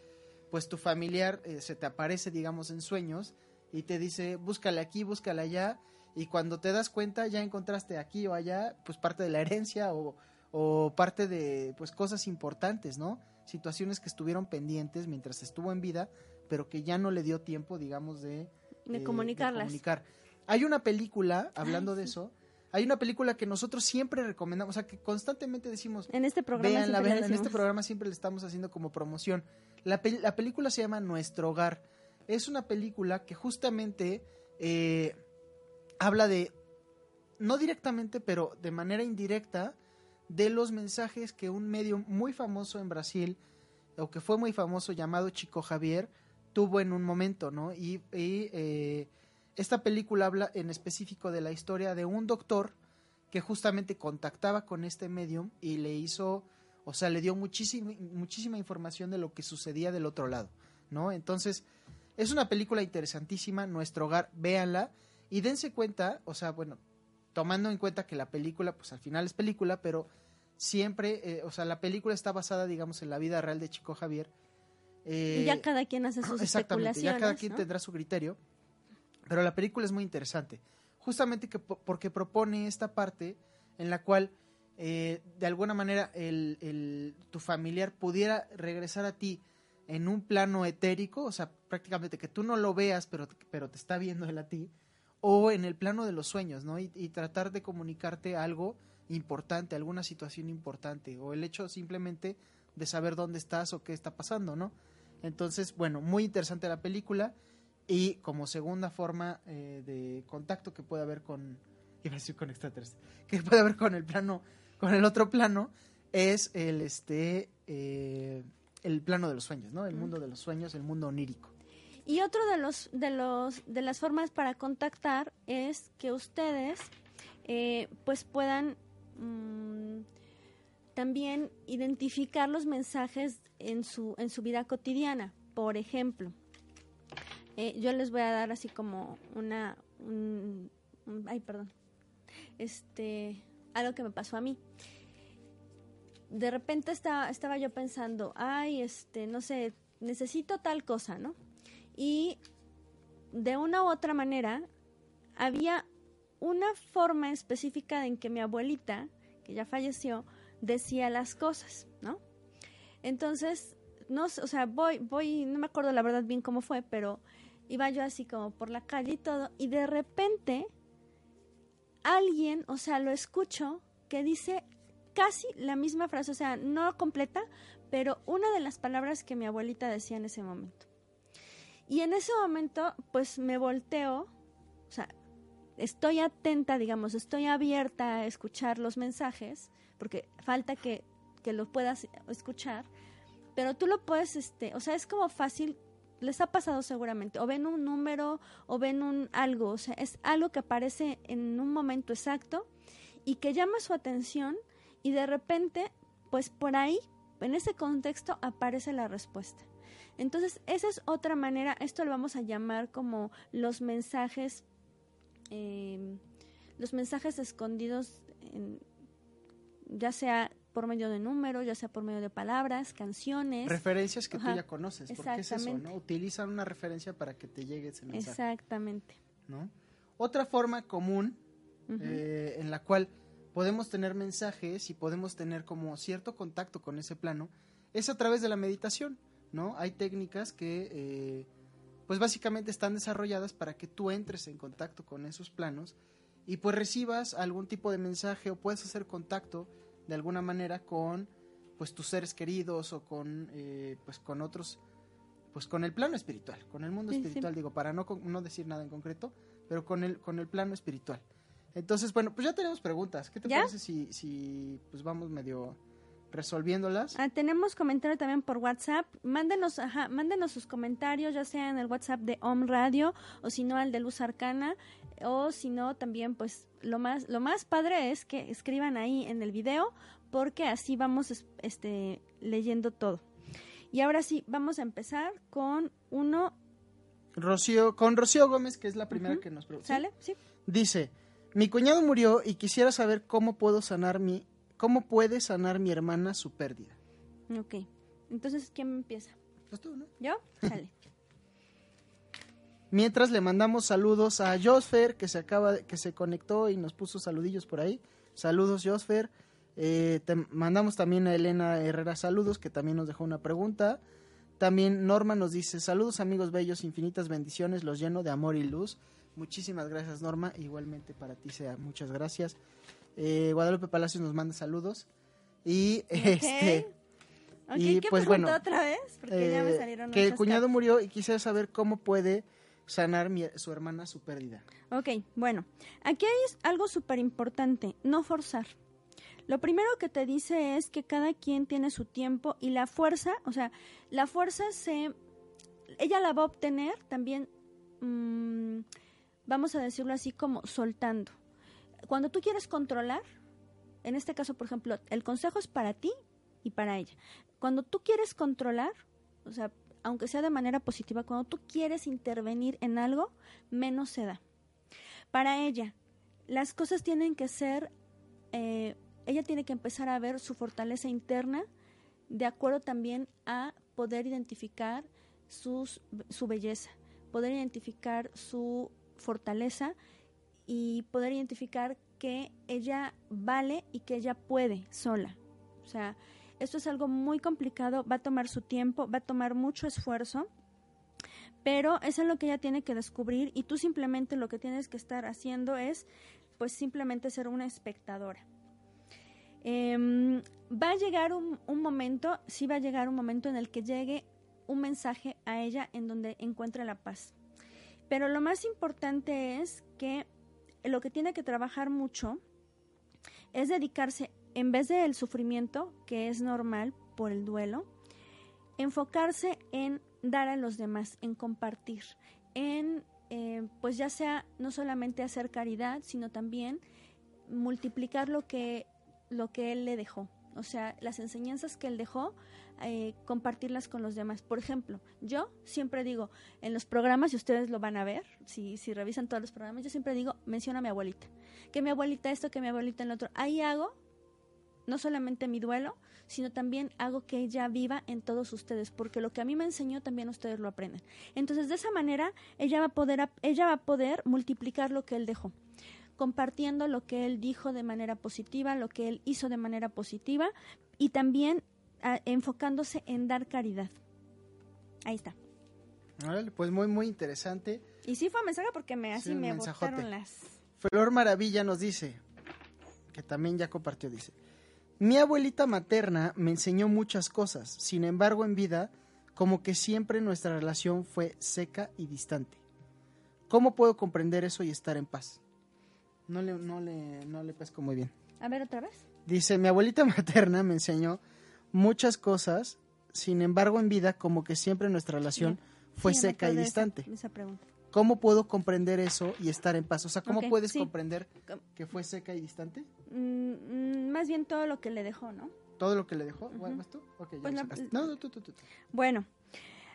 pues tu familiar eh, se te aparece, digamos, en sueños y te dice, búscale aquí, búscale allá, y cuando te das cuenta ya encontraste aquí o allá, pues parte de la herencia o, o parte de, pues cosas importantes, ¿no? situaciones que estuvieron pendientes mientras estuvo en vida, pero que ya no le dio tiempo, digamos, de, de, eh, comunicarlas. comunicar. Hay una película, hablando de eso, hay una película que nosotros siempre recomendamos, o sea, que constantemente decimos, en este programa, en este programa siempre le estamos haciendo como promoción. La, la, película se llama Nuestro Hogar. Es una película que justamente eh, habla de, no directamente, pero de manera indirecta, de los mensajes que un medio muy famoso en Brasil, o que fue muy famoso llamado Chico Javier, tuvo en un momento, ¿no? Y, eh, esta película habla en específico de la historia de un doctor que justamente contactaba con este medium y le hizo, o sea, le dio muchísima, muchísima información de lo que sucedía del otro lado, ¿no? Entonces, es una película interesantísima, Nuestro Hogar, véanla y dense cuenta, o sea, bueno, tomando en cuenta que la película, pues al final es película, pero siempre, eh, o sea, la película está basada, digamos, en la vida real de Chico Javier. y ya eh, cada quien hace sus exactamente, ya cada quien tendrá su criterio, pero la película es muy interesante, justamente que, porque propone esta parte en la cual, eh, de alguna manera, el, el, tu familiar pudiera regresar a ti en un plano etérico, o sea, prácticamente que tú no lo veas, pero, pero te está viendo él a ti, o en el plano de los sueños, ¿no? Y, tratar de comunicarte algo importante, alguna situación importante, o el hecho simplemente de saber dónde estás o qué está pasando, ¿no? Entonces, bueno, muy interesante la película y como segunda forma eh, de contacto que puede haber con, iba a decir con extraterrestres, que puede haber con el plano, con el otro plano, es el, este, eh, el plano de los sueños, ¿no? El mundo de los sueños, el mundo onírico. Y otro de los de los de las formas para contactar es que ustedes eh, pues puedan mm, también identificar los mensajes en su en su vida cotidiana. Por ejemplo, eh, yo les voy a dar así como una ay perdón este algo que me pasó a mí de repente estaba, estaba yo pensando, ay, este, no sé, necesito tal cosa, ¿no? y de una u otra manera había una forma específica en que mi abuelita, que ya falleció, decía las cosas, ¿no? Entonces, no, o sea, voy, voy, no me acuerdo la verdad bien cómo fue, pero iba yo así como por la calle y todo, y de repente alguien, o sea, lo escucho que dice casi la misma frase, o sea, no completa, pero una de las palabras que mi abuelita decía en ese momento. Y en ese momento, pues me volteo, o sea, estoy atenta, digamos, estoy abierta a escuchar los mensajes, porque falta que, que los puedas escuchar, pero tú lo puedes, este, o sea, es como fácil, les ha pasado seguramente, o ven un número, o ven un algo, o sea, es algo que aparece en un momento exacto y que llama su atención y de repente, pues por ahí, en ese contexto, aparece la respuesta. Entonces, esa es otra manera, esto lo vamos a llamar como los mensajes, em, los mensajes escondidos, ya sea por medio de números, ya sea por medio de palabras, canciones. Referencias que tú ya conoces, porque es eso, ¿no? Utilizan una referencia para que te llegue ese mensaje. Exactamente. ¿No? Otra forma común eh, en la cual podemos tener mensajes y podemos tener como cierto contacto con ese plano es a través de la meditación. ¿no? Hay técnicas que, eh, pues básicamente están desarrolladas para que tú entres en contacto con esos planos y pues recibas algún tipo de mensaje o puedes hacer contacto de alguna manera con, pues tus seres queridos o con, eh, pues con otros, pues con el plano espiritual, con el mundo espiritual, digo, para no, no decir nada en concreto, pero con el, con el plano espiritual. Entonces, bueno, pues ya tenemos preguntas. ¿Qué te parece si, si pues vamos medio resolviéndolas. Ah, tenemos comentario también por WhatsApp. Mándenos, ajá, mándenos sus comentarios, ya sea en el WhatsApp de Om Radio o si no al de Luz Arcana o si no también pues lo más lo más padre es que escriban ahí en el video porque así vamos este leyendo todo. Y ahora sí, vamos a empezar con uno. Rocío, con Rocío Gómez, que es la primera que nos pregunta. ¿Sale? Sí. Dice, mi cuñado murió y quisiera saber cómo puedo sanar mi, cómo puede sanar mi hermana su pérdida. Ok. Entonces, ¿quién empieza? Pues tú, ¿no? ¿Yo? Sale. Mientras le mandamos saludos a Josfer, que se acaba, que se conectó y nos puso saludillos por ahí. Saludos, Josfer. Eh, te mandamos también a Elena Herrera saludos, que también nos dejó una pregunta. También Norma nos dice, saludos amigos bellos, infinitas bendiciones, los lleno de amor y luz. Muchísimas gracias Norma, igualmente para ti sea, muchas gracias. Eh, Guadalupe Palacios nos manda saludos. Y este... Ok, Y, ¿qué pues, bueno, otra vez? Porque ya me eh, salieron que el cuñado murió y quisiera saber cómo puede sanar mi- su hermana su pérdida. Ok, bueno, aquí hay algo súper importante, no forzar. Lo primero que te dice es que cada quien tiene su tiempo y la fuerza, o sea, la fuerza se, ella la va a obtener también, mm, vamos a decirlo así como soltando. Cuando tú quieres controlar, en este caso, por ejemplo, el consejo es para ti y para ella. Cuando tú quieres controlar, o sea, aunque sea de manera positiva, cuando tú quieres intervenir en algo, menos se da. Para ella, las cosas tienen que ser, eh, ella tiene que empezar a ver su fortaleza interna de acuerdo también a poder identificar sus, su belleza, poder identificar su fortaleza y poder identificar que ella vale y que ella puede sola. O sea, esto es algo muy complicado, va a tomar su tiempo, va a tomar mucho esfuerzo, pero eso es lo que ella tiene que descubrir y tú simplemente lo que tienes que estar haciendo es pues simplemente ser una espectadora. Em, va a llegar un, un momento, sí va a llegar un momento en el que llegue un mensaje a ella en donde encuentre la paz. Pero lo más importante es que lo que tiene que trabajar mucho es dedicarse, en vez del sufrimiento, que es normal por el duelo, enfocarse en dar a los demás, en compartir, en, eh, pues ya sea no solamente hacer caridad, sino también multiplicar lo que, lo que él le dejó. O sea, las enseñanzas que él dejó, eh, compartirlas con los demás. Por ejemplo, yo siempre digo, en los programas, y ustedes lo van a ver, si, si revisan todos los programas, yo siempre digo, menciona a mi abuelita. Que mi abuelita esto, que mi abuelita en lo otro. Ahí hago no solamente mi duelo, sino también hago que ella viva en todos ustedes, porque lo que a mí me enseñó también ustedes lo aprenden. Entonces, de esa manera, ella va a poder, ella va a poder multiplicar lo que él dejó, compartiendo lo que él dijo de manera positiva, lo que él hizo de manera positiva y también ah, enfocándose en dar caridad. Ahí está. Pues muy, muy interesante. Y sí fue mensaje porque me así Sí, me mensajote. botaron las. Flor Maravilla nos dice, que también ya compartió, dice, mi abuelita materna me enseñó muchas cosas, sin embargo en vida, como que siempre nuestra relación fue seca y distante. ¿Cómo puedo comprender eso y estar en paz? No le, no le, no le pesco muy bien. A ver otra vez. Dice, mi abuelita materna me enseñó muchas cosas, sin embargo en vida, como que siempre nuestra relación fue Sí, seca y esa- distante. esa pregunta. ¿Cómo puedo comprender eso y estar en paz? O sea, ¿cómo puedes sí. comprender Com- que fue seca y distante? Mm, mm, más bien todo lo que le dejó, ¿no? ¿Todo lo que le dejó? Bueno, ¿Vas tú? Ok, ya Pues la-. No, no, tú, tú, tú. tú. Bueno,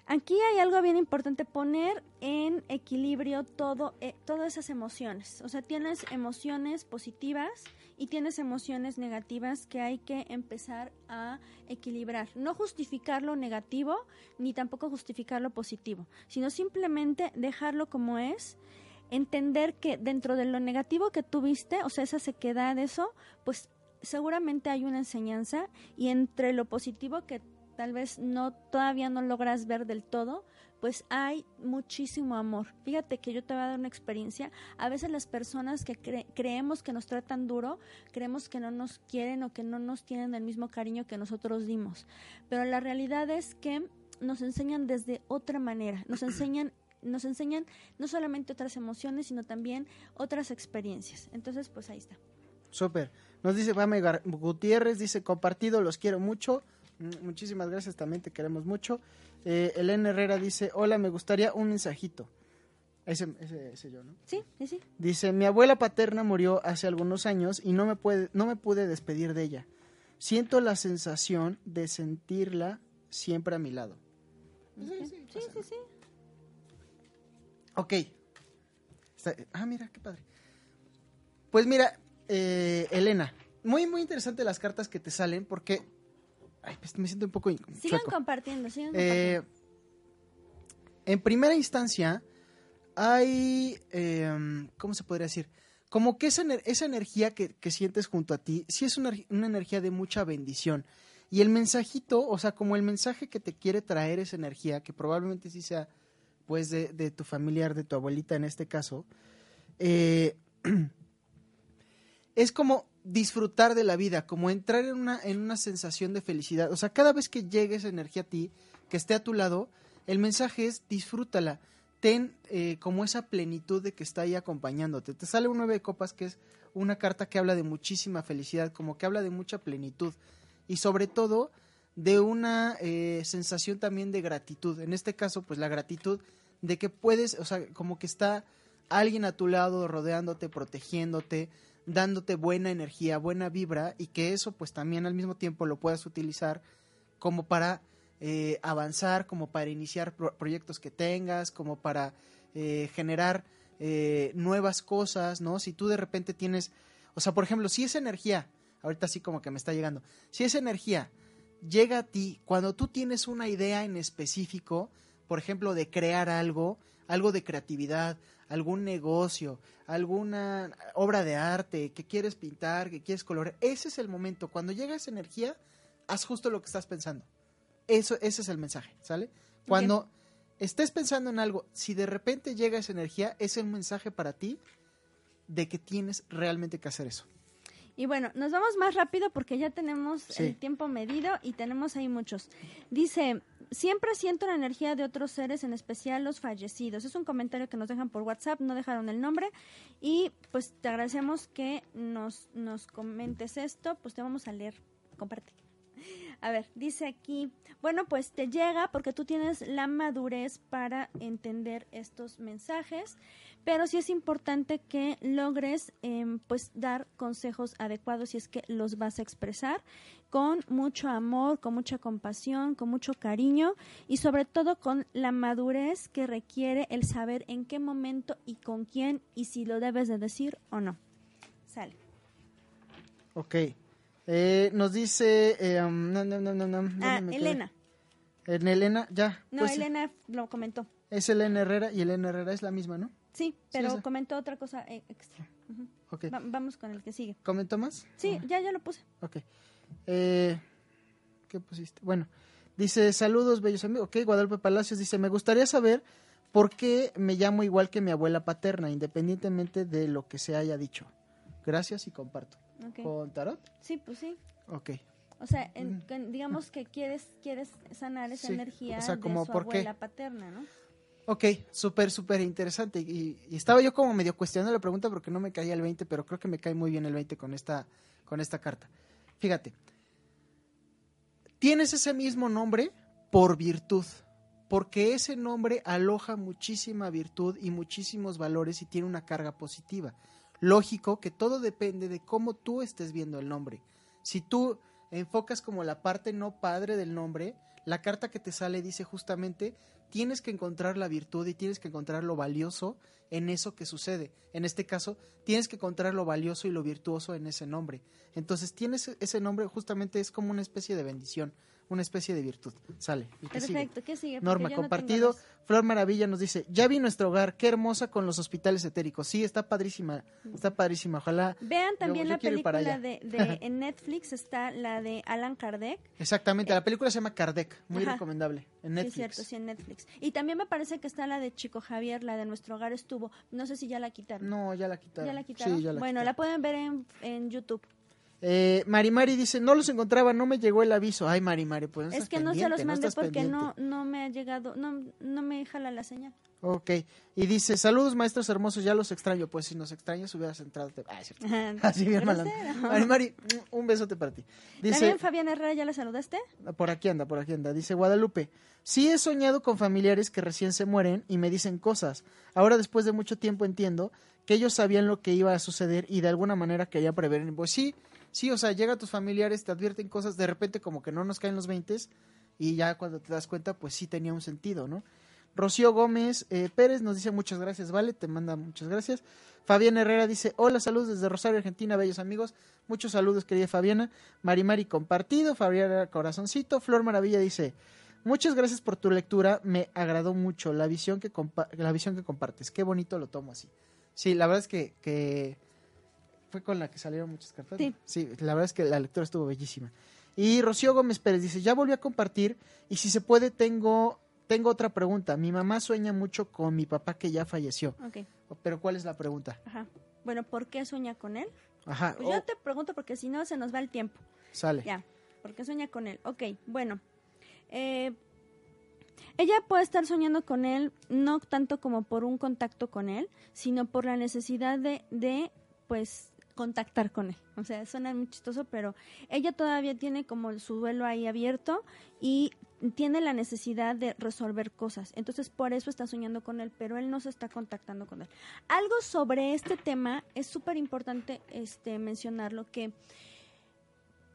aquí hay algo bien importante, poner en equilibrio todo, eh, todas esas emociones. O sea, tienes emociones positivas y tienes emociones negativas que hay que empezar a equilibrar. No justificar lo negativo ni tampoco justificar lo positivo, sino simplemente dejarlo como es. Entender que dentro de lo negativo que tuviste, o sea, esa sequedad, eso, pues seguramente hay una enseñanza y entre lo positivo que tal vez no todavía no logras ver del todo, pues hay muchísimo amor. Fíjate que yo te voy a dar una experiencia. A veces las personas que cre- creemos que nos tratan duro, creemos que no nos quieren o que no nos tienen el mismo cariño que nosotros dimos. Pero la realidad es que nos enseñan desde otra manera. Nos enseñan nos enseñan no solamente otras emociones, sino también otras experiencias. Entonces, pues ahí está. Súper. Nos dice Gar- Gutiérrez, dice compartido, los quiero mucho. Mm, Muchísimas gracias, también te queremos mucho. Eh, Elena Herrera dice, hola, me gustaría un mensajito. Ese, ese, ese yo, ¿no? Sí, sí, sí. Dice, mi abuela paterna murió hace algunos años y no me, puede, no me pude despedir de ella. Siento la sensación de sentirla siempre a mi lado. Sí, sí, sí. Ok. ah, mira, qué padre. Pues mira, eh, Elena, muy, muy interesante las cartas que te salen porque... Ay, pues me siento un poco... Sigan compartiendo, sigan eh, compartiendo. en primera instancia, hay... Em, ¿Cómo se podría decir? Como que esa, esa energía que, sientes junto a ti, sí es una, una energía de mucha bendición. Y el mensajito, o sea, como el mensaje que te quiere traer esa energía, que probablemente sí sea pues de, de tu familiar, de tu abuelita en este caso, eh, es como disfrutar de la vida, como entrar en una, en una sensación de felicidad. O sea, cada vez que llegue esa energía a ti, que esté a tu lado, el mensaje es disfrútala. Ten eh, como esa plenitud de que está ahí acompañándote. Te sale un nueve de copas que es una carta que habla de muchísima felicidad, como que habla de mucha plenitud y sobre todo de una eh, sensación también de gratitud. En este caso, pues la gratitud de que puedes, o sea, como que está alguien a tu lado rodeándote, protegiéndote, dándote buena energía, buena vibra y que eso pues también al mismo tiempo lo puedas utilizar como para eh, avanzar, como para iniciar proyectos que tengas, como para eh, generar eh, nuevas cosas, ¿no? Si tú de repente tienes, o sea, por ejemplo, si esa energía, ahorita sí como que me está llegando, si esa energía llega a ti cuando tú tienes una idea en específico, por ejemplo, de crear algo, algo de creatividad, algún negocio, alguna obra de arte que quieres pintar, que quieres colorear, ese es el momento. Cuando llega esa energía, haz justo lo que estás pensando. Eso, ese es el mensaje, ¿sale? Cuando estés pensando en algo, si de repente llega esa energía, es el mensaje para ti de que tienes realmente que hacer eso. Y bueno, nos vamos más rápido porque ya tenemos el tiempo medido y tenemos ahí muchos. Dice, siempre siento la energía de otros seres, en especial los fallecidos. Es un comentario que nos dejan por WhatsApp, no dejaron el nombre. Y pues te agradecemos que nos, nos comentes esto, pues te vamos a leer, compartir. A ver, dice aquí, bueno, pues te llega porque tú tienes la madurez para entender estos mensajes pero sí es importante que logres em, pues dar consejos adecuados si es que los vas a expresar con mucho amor, con mucha compasión, con mucho cariño y sobre todo con la madurez que requiere el saber en qué momento y con quién y si lo debes de decir o no. Sale. Ok. Eh, nos dice... Eh, um, no, no, no, no, ah, Elena. En Elena, ya. No, pues Elena lo comentó. Es Elena Herrera y Elena Herrera es la misma, ¿no? Sí, pero comentó otra cosa eh, extra. vamos con el que sigue. ¿Comentó más? Sí, ya, ya lo puse. Ok. Eh, ¿Qué pusiste? Bueno, dice, saludos, bellos amigos. Ok, Guadalupe Palacios dice, me gustaría saber por qué me llamo igual que mi abuela paterna, independientemente de lo que se haya dicho. Gracias y comparto. ¿Con Tarot? Sí, pues sí. Ok. O sea, mm. digamos que quieres quieres sanar esa energía de su abuela paterna, ¿no? Ok, súper, súper interesante. Y, estaba yo como medio cuestionando la pregunta porque no me caía el 20, pero creo que me cae muy bien el 20 con esta, con esta carta. Fíjate, tienes ese mismo nombre por virtud, porque ese nombre aloja muchísima virtud y muchísimos valores y tiene una carga positiva. Lógico que todo depende de cómo tú estés viendo el nombre. Si tú enfocas como la parte no padre del nombre, la carta que te sale dice justamente tienes que encontrar la virtud y tienes que encontrar lo valioso en eso que sucede. En este caso, tienes que encontrar lo valioso y lo virtuoso en ese nombre. Entonces, tienes ese nombre justamente es como una especie de bendición una especie de virtud. Sale. Perfecto, ¿qué sigue? Norma, compartido. Flor Maravilla nos dice, ya vi nuestro hogar, qué hermosa con los hospitales etéricos. Sí, está padrísima, está padrísima, ojalá. Vean también la película de, en Netflix, está la de Alan Kardec. Exactamente, la película se llama Kardec, muy recomendable, en Netflix. Sí, cierto, sí, en Netflix. Y también me parece que está la de Chico Javier, la de nuestro hogar estuvo, no sé si ya la quitaron. No, ya la quitaron. ¿Ya la quitaron? Sí, ya la bueno, la pueden ver en, en YouTube. Eh, Mari Mari dice, no los encontraba, no me llegó el aviso. Ay, Mari Mari, pues Es que no se los mandé porque no, no me ha llegado, no, no me jala la señal. Ok, y dice, saludos maestros hermosos, ya los extraño. Pues si nos extrañas hubieras entrado. Ah, cierto. Así bien Mari Mari, un besote para ti. Dice, ¿También Fabián Herrera ya la saludaste? Por aquí anda, por aquí anda. Dice Guadalupe, sí he soñado con familiares que recién se mueren y me dicen cosas. Ahora después de mucho tiempo entiendo que ellos sabían lo que iba a suceder y de alguna manera quería prever. Pues sí, sí, o sea, llega a tus familiares, te advierten cosas, de repente como que no nos caen los 20 y ya cuando te das cuenta, pues sí tenía un sentido, ¿no? Rocío Gómez eh, Pérez nos dice muchas gracias, vale, te manda muchas gracias. Fabián Herrera dice, hola, saludos desde Rosario, Argentina, bellos amigos. Muchos saludos, querida Fabiana. Marimari compartido, Fabiana Corazoncito. Flor Maravilla dice, muchas gracias por tu lectura, me agradó mucho la visión que, la visión que compartes. Qué bonito lo tomo así. Sí, la verdad es que, que fue con la que salieron muchas cartas. Sí. sí, la verdad es que la lectura estuvo bellísima. Y Rocío Gómez Pérez dice, ya volví a compartir y si se puede tengo tengo otra pregunta. Mi mamá sueña mucho con mi papá que ya falleció. Ok. Pero ¿cuál es la pregunta? Ajá. Bueno, ¿por qué sueña con él? Ajá. Pues yo te pregunto porque si no se nos va el tiempo. Sale. Ya. ¿Por qué sueña con él? Ok, bueno. Eh, ella puede estar soñando con él no tanto como por un contacto con él, sino por la necesidad de, de pues, contactar con él. O sea, suena muy chistoso, pero ella todavía tiene como su duelo ahí abierto y tiene la necesidad de resolver cosas. Entonces, por eso está soñando con él, pero él no se está contactando con él. Algo sobre este tema es súper importante este, mencionarlo, que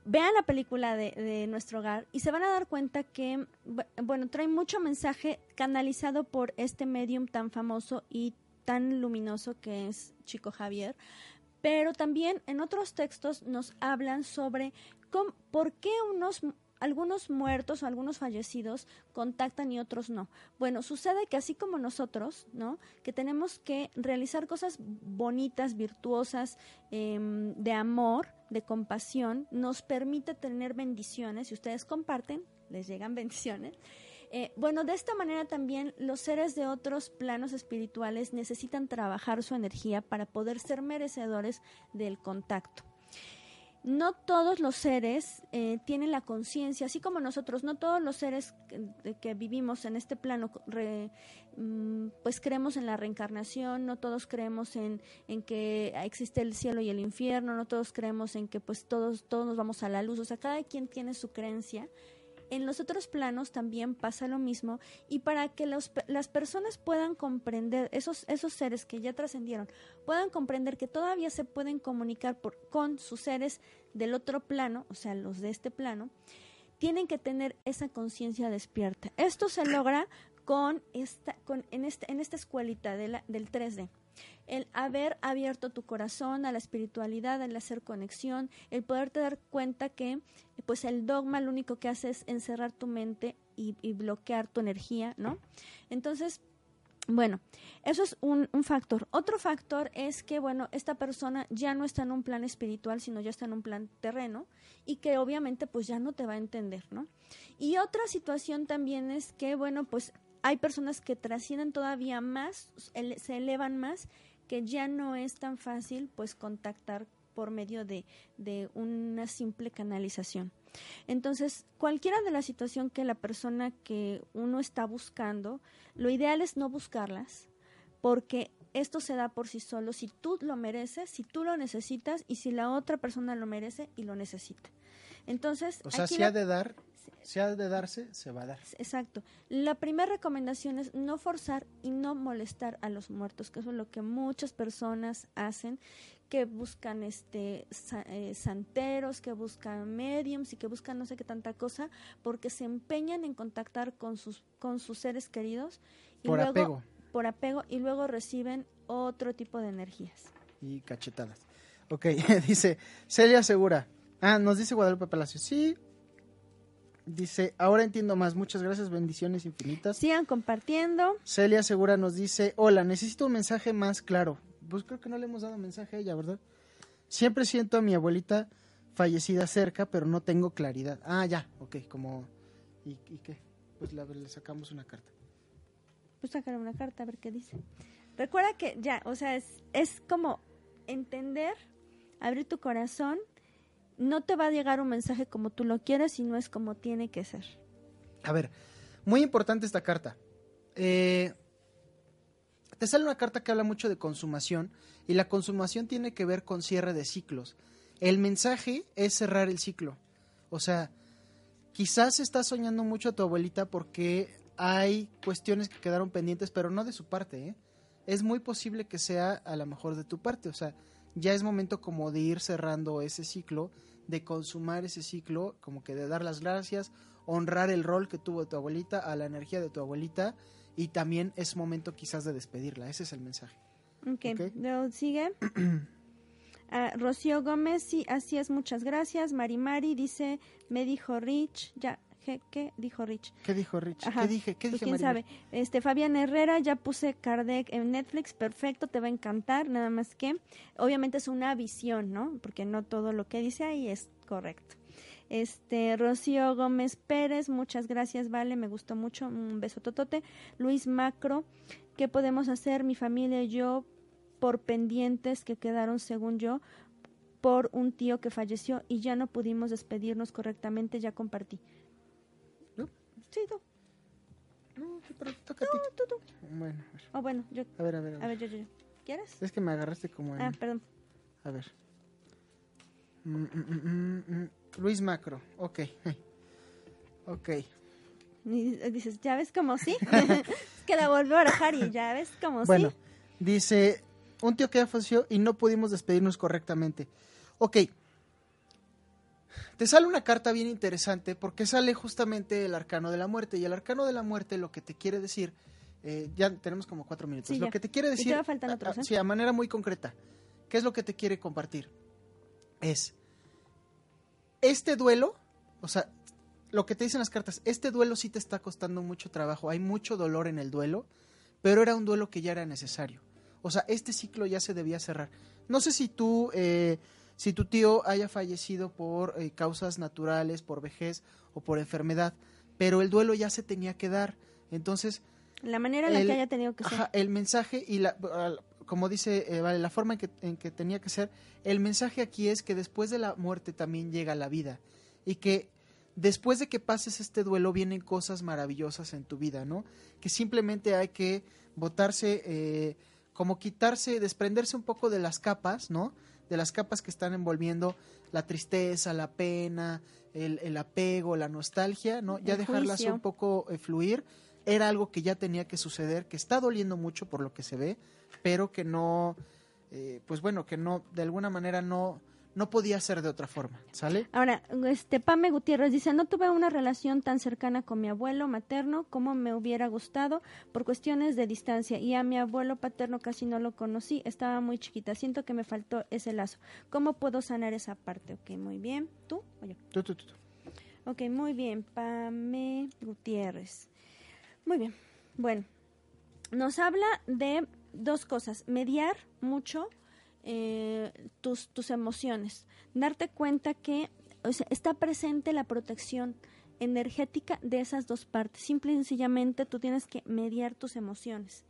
vean la película de, de, Nuestro Hogar y se van a dar cuenta que, bueno, trae mucho mensaje canalizado por este medium tan famoso y tan luminoso que es Chico Javier, pero también en otros textos nos hablan sobre por qué unos algunos muertos o algunos fallecidos contactan y otros no. Bueno, sucede que así como nosotros, ¿no? Que tenemos que realizar cosas bonitas, virtuosas, em, de amor, de compasión, nos permite tener bendiciones. Si ustedes comparten, les llegan bendiciones. Eh, bueno, de esta manera también los seres de otros planos espirituales necesitan trabajar su energía para poder ser merecedores del contacto. No todos los seres eh, tienen la conciencia, así como nosotros, no todos los seres que, vivimos en este plano, mm, pues creemos en la reencarnación, no todos creemos en, en, que existe el cielo y el infierno, no todos creemos en que pues todos, todos nos vamos a la luz, o sea, cada quien tiene su creencia en los otros planos también pasa lo mismo y para que las personas puedan comprender, esos, esos seres que ya trascendieron, puedan comprender que todavía se pueden comunicar por, con sus seres del otro plano, o sea, los de este plano, tienen que tener esa conciencia despierta. Esto se logra con esta, con, en, este, en esta escuelita de la, del 3D el haber abierto tu corazón a la espiritualidad, el hacer conexión, el poderte dar cuenta que pues el dogma lo único que hace es encerrar tu mente y, bloquear tu energía, ¿no? Entonces, bueno, eso es un, un, factor. Otro factor es que, bueno, esta persona ya no está en un plan espiritual, sino ya está en un plan terreno y que obviamente pues ya no te va a entender, ¿no? Y otra situación también es que, bueno, pues hay personas que trascienden todavía más, se elevan más, que ya no es tan fácil pues contactar por medio de, de una simple canalización. Entonces, cualquiera de la situación que la persona que uno está buscando, lo ideal es no buscarlas, porque esto se da por sí solo si tú lo mereces, si tú lo necesitas y si la otra persona lo merece y lo necesita. Entonces, o sea, si ha de dar si ha de darse, se va a dar. Exacto. La primera recomendación es no forzar y no molestar a los muertos, que eso es lo que muchas personas hacen, que buscan este eh, santeros, que buscan mediums y que buscan no sé qué tanta cosa, porque se empeñan en contactar con sus con sus seres queridos y por apego. Por apego y luego reciben otro tipo de energías. Y cachetadas. Ok, dice Celia Segura. Ah, nos dice Guadalupe Palacio. Sí, Dice, ahora entiendo más. Muchas gracias, bendiciones infinitas. Sigan compartiendo. Celia Segura nos dice, hola, necesito un mensaje más claro. Pues creo que no le hemos dado mensaje a ella, ¿verdad? Siempre siento a mi abuelita fallecida cerca, pero no tengo claridad. Ah, ya, ok, como... ¿Y, qué? Pues le, le sacamos una carta. Pues sacar una carta, a ver qué dice. Recuerda que ya, o sea, es, es como entender, abrir tu corazón no te va a llegar un mensaje como tú lo quieres y no es como tiene que ser. A ver, muy importante esta carta. Eh, te sale una carta que habla mucho de consumación y la consumación tiene que ver con cierre de ciclos. El mensaje es cerrar el ciclo. O sea, quizás estás soñando mucho a tu abuelita porque hay cuestiones que quedaron pendientes, pero no de su parte. ¿eh? Es muy posible que sea a lo mejor de tu parte. O sea, ya es momento como de ir cerrando ese ciclo de consumar ese ciclo, como que de dar las gracias, honrar el rol que tuvo tu abuelita, a la energía de tu abuelita y también es momento quizás de despedirla. Ese es el mensaje. Ok, okay. sigue. Ah, Rocío Gómez, sí, así es, muchas gracias. Mari Mari dice, me dijo Rich, ya, ¿qué, dijo Rich? ¿Qué dijo Rich? ¿Qué dije? ¿Qué pues quién sabe. Este, Fabián Herrera, ya puse Kardec en Netflix, perfecto, te va a encantar, nada más que, obviamente es una visión, ¿no? Porque no todo lo que dice ahí es correcto. Este, Rocío Gómez Pérez, muchas gracias, vale, me gustó mucho, un beso totote. Luis Macro, ¿qué podemos hacer mi familia y yo por pendientes que quedaron, según yo, por un tío que falleció y ya no pudimos despedirnos correctamente, ya compartí. Sí, tú. No, pero toca no, tú, tú. Bueno, a ver. Oh, bueno, yo. A ver, a ver. A ver, yo, yo, yo. ¿Quieres? Es que me agarraste como en... Ah, perdón. A ver. Mm, mm, mm, Luis Macro, ok. Ok. dices, ¿ya ves como sí? que la volvió a bajar y ya ves como sí. Bueno, dice, un tío que ya falleció y no pudimos despedirnos correctamente. Ok. Te sale una carta bien interesante porque sale justamente el arcano de la muerte. Y el arcano de la muerte lo que te quiere decir, eh, ya tenemos como cuatro minutos, lo que te quiere decir, ¿eh? sí, a manera muy concreta, ¿qué es lo que te quiere compartir? Es, este duelo, o sea, lo que te dicen las cartas, este duelo sí te está costando mucho trabajo, hay mucho dolor en el duelo, pero era un duelo que ya era necesario. O sea, este ciclo ya se debía cerrar. No sé si tú, eh, si tu tío haya fallecido por eh, causas naturales, por vejez o por enfermedad, pero el duelo ya se tenía que dar. Entonces... La manera en la que haya tenido que ser. el mensaje y la, como dice, eh, vale, la forma en que, en que tenía que ser, el mensaje aquí es que después de la muerte también llega la vida y que después de que pases este duelo vienen cosas maravillosas en tu vida, ¿no? Que simplemente hay que botarse, eh, como quitarse, desprenderse un poco de las capas, ¿no? De las capas que están envolviendo la tristeza, la pena, el, el apego, la nostalgia, ¿no? Ya dejarlas un poco eh, fluir. Era algo que ya tenía que suceder, que está doliendo mucho por lo que se ve, pero que no, eh, pues bueno, que no, de alguna manera no, no podía ser de otra forma, ¿sale? Ahora, este Pame Gutiérrez dice, no tuve una relación tan cercana con mi abuelo materno como me hubiera gustado por cuestiones de distancia y a mi abuelo paterno casi no lo conocí, estaba muy chiquita, siento que me faltó ese lazo. ¿Cómo puedo sanar esa parte? Ok, muy bien. ¿Tú o yo? Tú, tú, tú. Ok, muy bien, Pame Gutiérrez. Muy bien, bueno, nos habla de dos cosas, mediar mucho eh, tus, tus emociones, darte cuenta que está presente la protección energética de esas dos partes. Simple y sencillamente tú tienes que mediar tus emociones,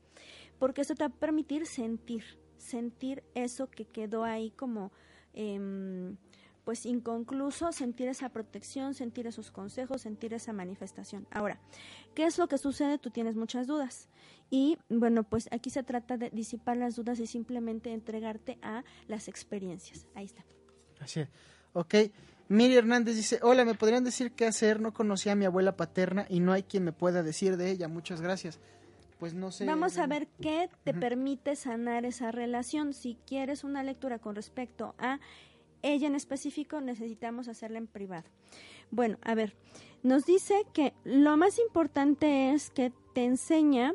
porque eso te va a permitir sentir, sentir eso que quedó ahí como... Em, pues inconcluso sentir esa protección, sentir esos consejos, sentir esa manifestación. Ahora, ¿qué es lo que sucede? Tú tienes muchas dudas. Y bueno, pues aquí se trata de disipar las dudas y simplemente entregarte a las experiencias. Ahí está. Así es. Ok. Miri Hernández dice, hola, ¿me podrían decir qué hacer? No conocía a mi abuela paterna y no hay quien me pueda decir de ella. Muchas gracias. Pues no sé. Vamos a ver qué te permite sanar esa relación. Si quieres una lectura con respecto a ella en específico necesitamos hacerla en privado. Bueno, a ver, nos dice que lo más importante es que te enseña,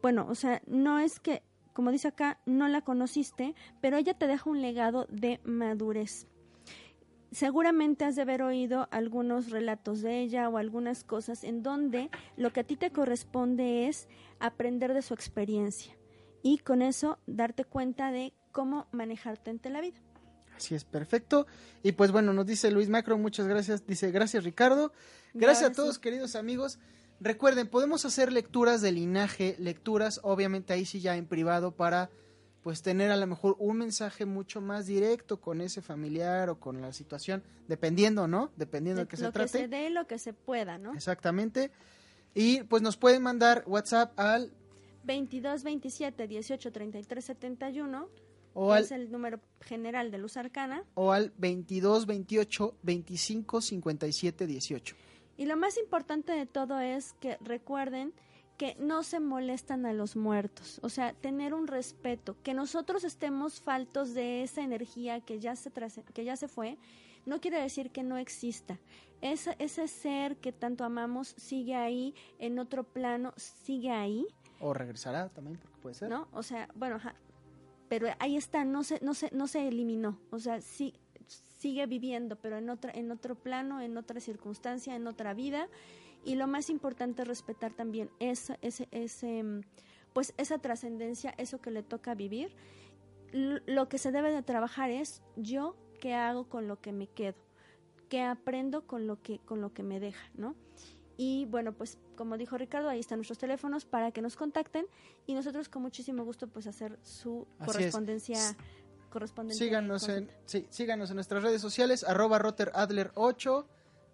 bueno, o sea, no es que, como dice acá, no la conociste, pero ella te deja un legado de madurez. Seguramente has de haber oído algunos relatos de ella o algunas cosas en donde lo que a ti te corresponde es aprender de su experiencia y con eso darte cuenta de cómo manejarte ante la vida. Así es, perfecto. Y pues bueno, nos dice Luis Macro, muchas gracias. Dice, gracias Ricardo. Gracias a todos, queridos amigos. Recuerden, podemos hacer lecturas de linaje, lecturas obviamente ahí sí ya en privado para pues tener a lo mejor un mensaje mucho más directo con ese familiar o con la situación, dependiendo, ¿no? Dependiendo de, qué se trate. Lo que se dé, lo que se pueda, ¿no? Exactamente. Y pues nos pueden mandar WhatsApp al 22 27 18 33 71 o es el número general de luz arcana. O al 22 28 25 57 18. Y lo más importante de todo es que recuerden que no se molestan a los muertos, o sea, tener un respeto, que nosotros estemos faltos de esa energía que ya se que ya se fue, no quiere decir que no exista. Ese, ese ser que tanto amamos sigue ahí, en otro plano, sigue ahí. O regresará también, porque puede ser. ¿No? O sea, bueno, pero ahí está, no se, no se, no se eliminó. O sea, sí, sigue viviendo, pero en, otra, en otro plano, en otra circunstancia, en otra vida. Y lo más importante es respetar también ese, ese, ese pues esa trascendencia, eso que le toca vivir. lo que se debe de trabajar es yo qué hago con lo que me quedo, qué aprendo con lo que, con lo que me deja, ¿no? Y bueno, pues como dijo Ricardo, ahí están nuestros teléfonos para que nos contacten y nosotros con muchísimo gusto pues hacer su correspondencia Síganos en, sí, síganos en nuestras redes sociales, arroba roteradler8,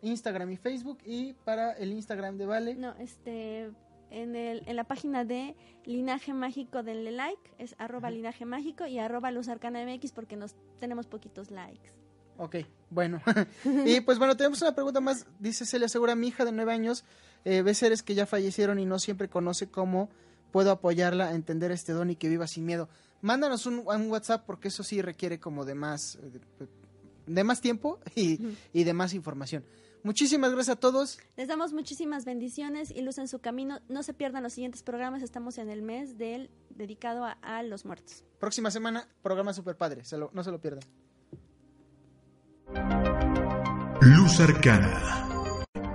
Instagram y Facebook, y para el Instagram de Vale. No, este, en, el, en la página de Linaje Mágico, denle like, es arroba Linaje Mágico y arroba Luz Arcana MX porque nos tenemos poquitos likes. Ok, bueno. y pues bueno, tenemos una pregunta más. Dice Celia Segura, mi hija de nueve años eh, ve seres que ya fallecieron y no siempre conoce cómo puedo apoyarla a entender este don y que viva sin miedo mándanos un, WhatsApp porque eso sí requiere como de más, de, más tiempo y, y, de más información. Muchísimas gracias a todos. Les damos muchísimas bendiciones y luz en su camino. No se pierdan los siguientes programas. Estamos en el mes del dedicado a, los muertos. Próxima semana, programa super padre. no se lo pierdan. Luz Arcana.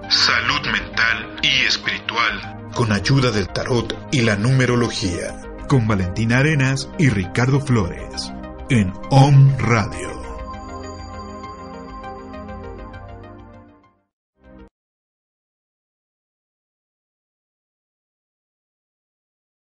Salud mental y espiritual con ayuda del tarot y la numerología con Valentina Arenas y Ricardo Flores en OM Radio.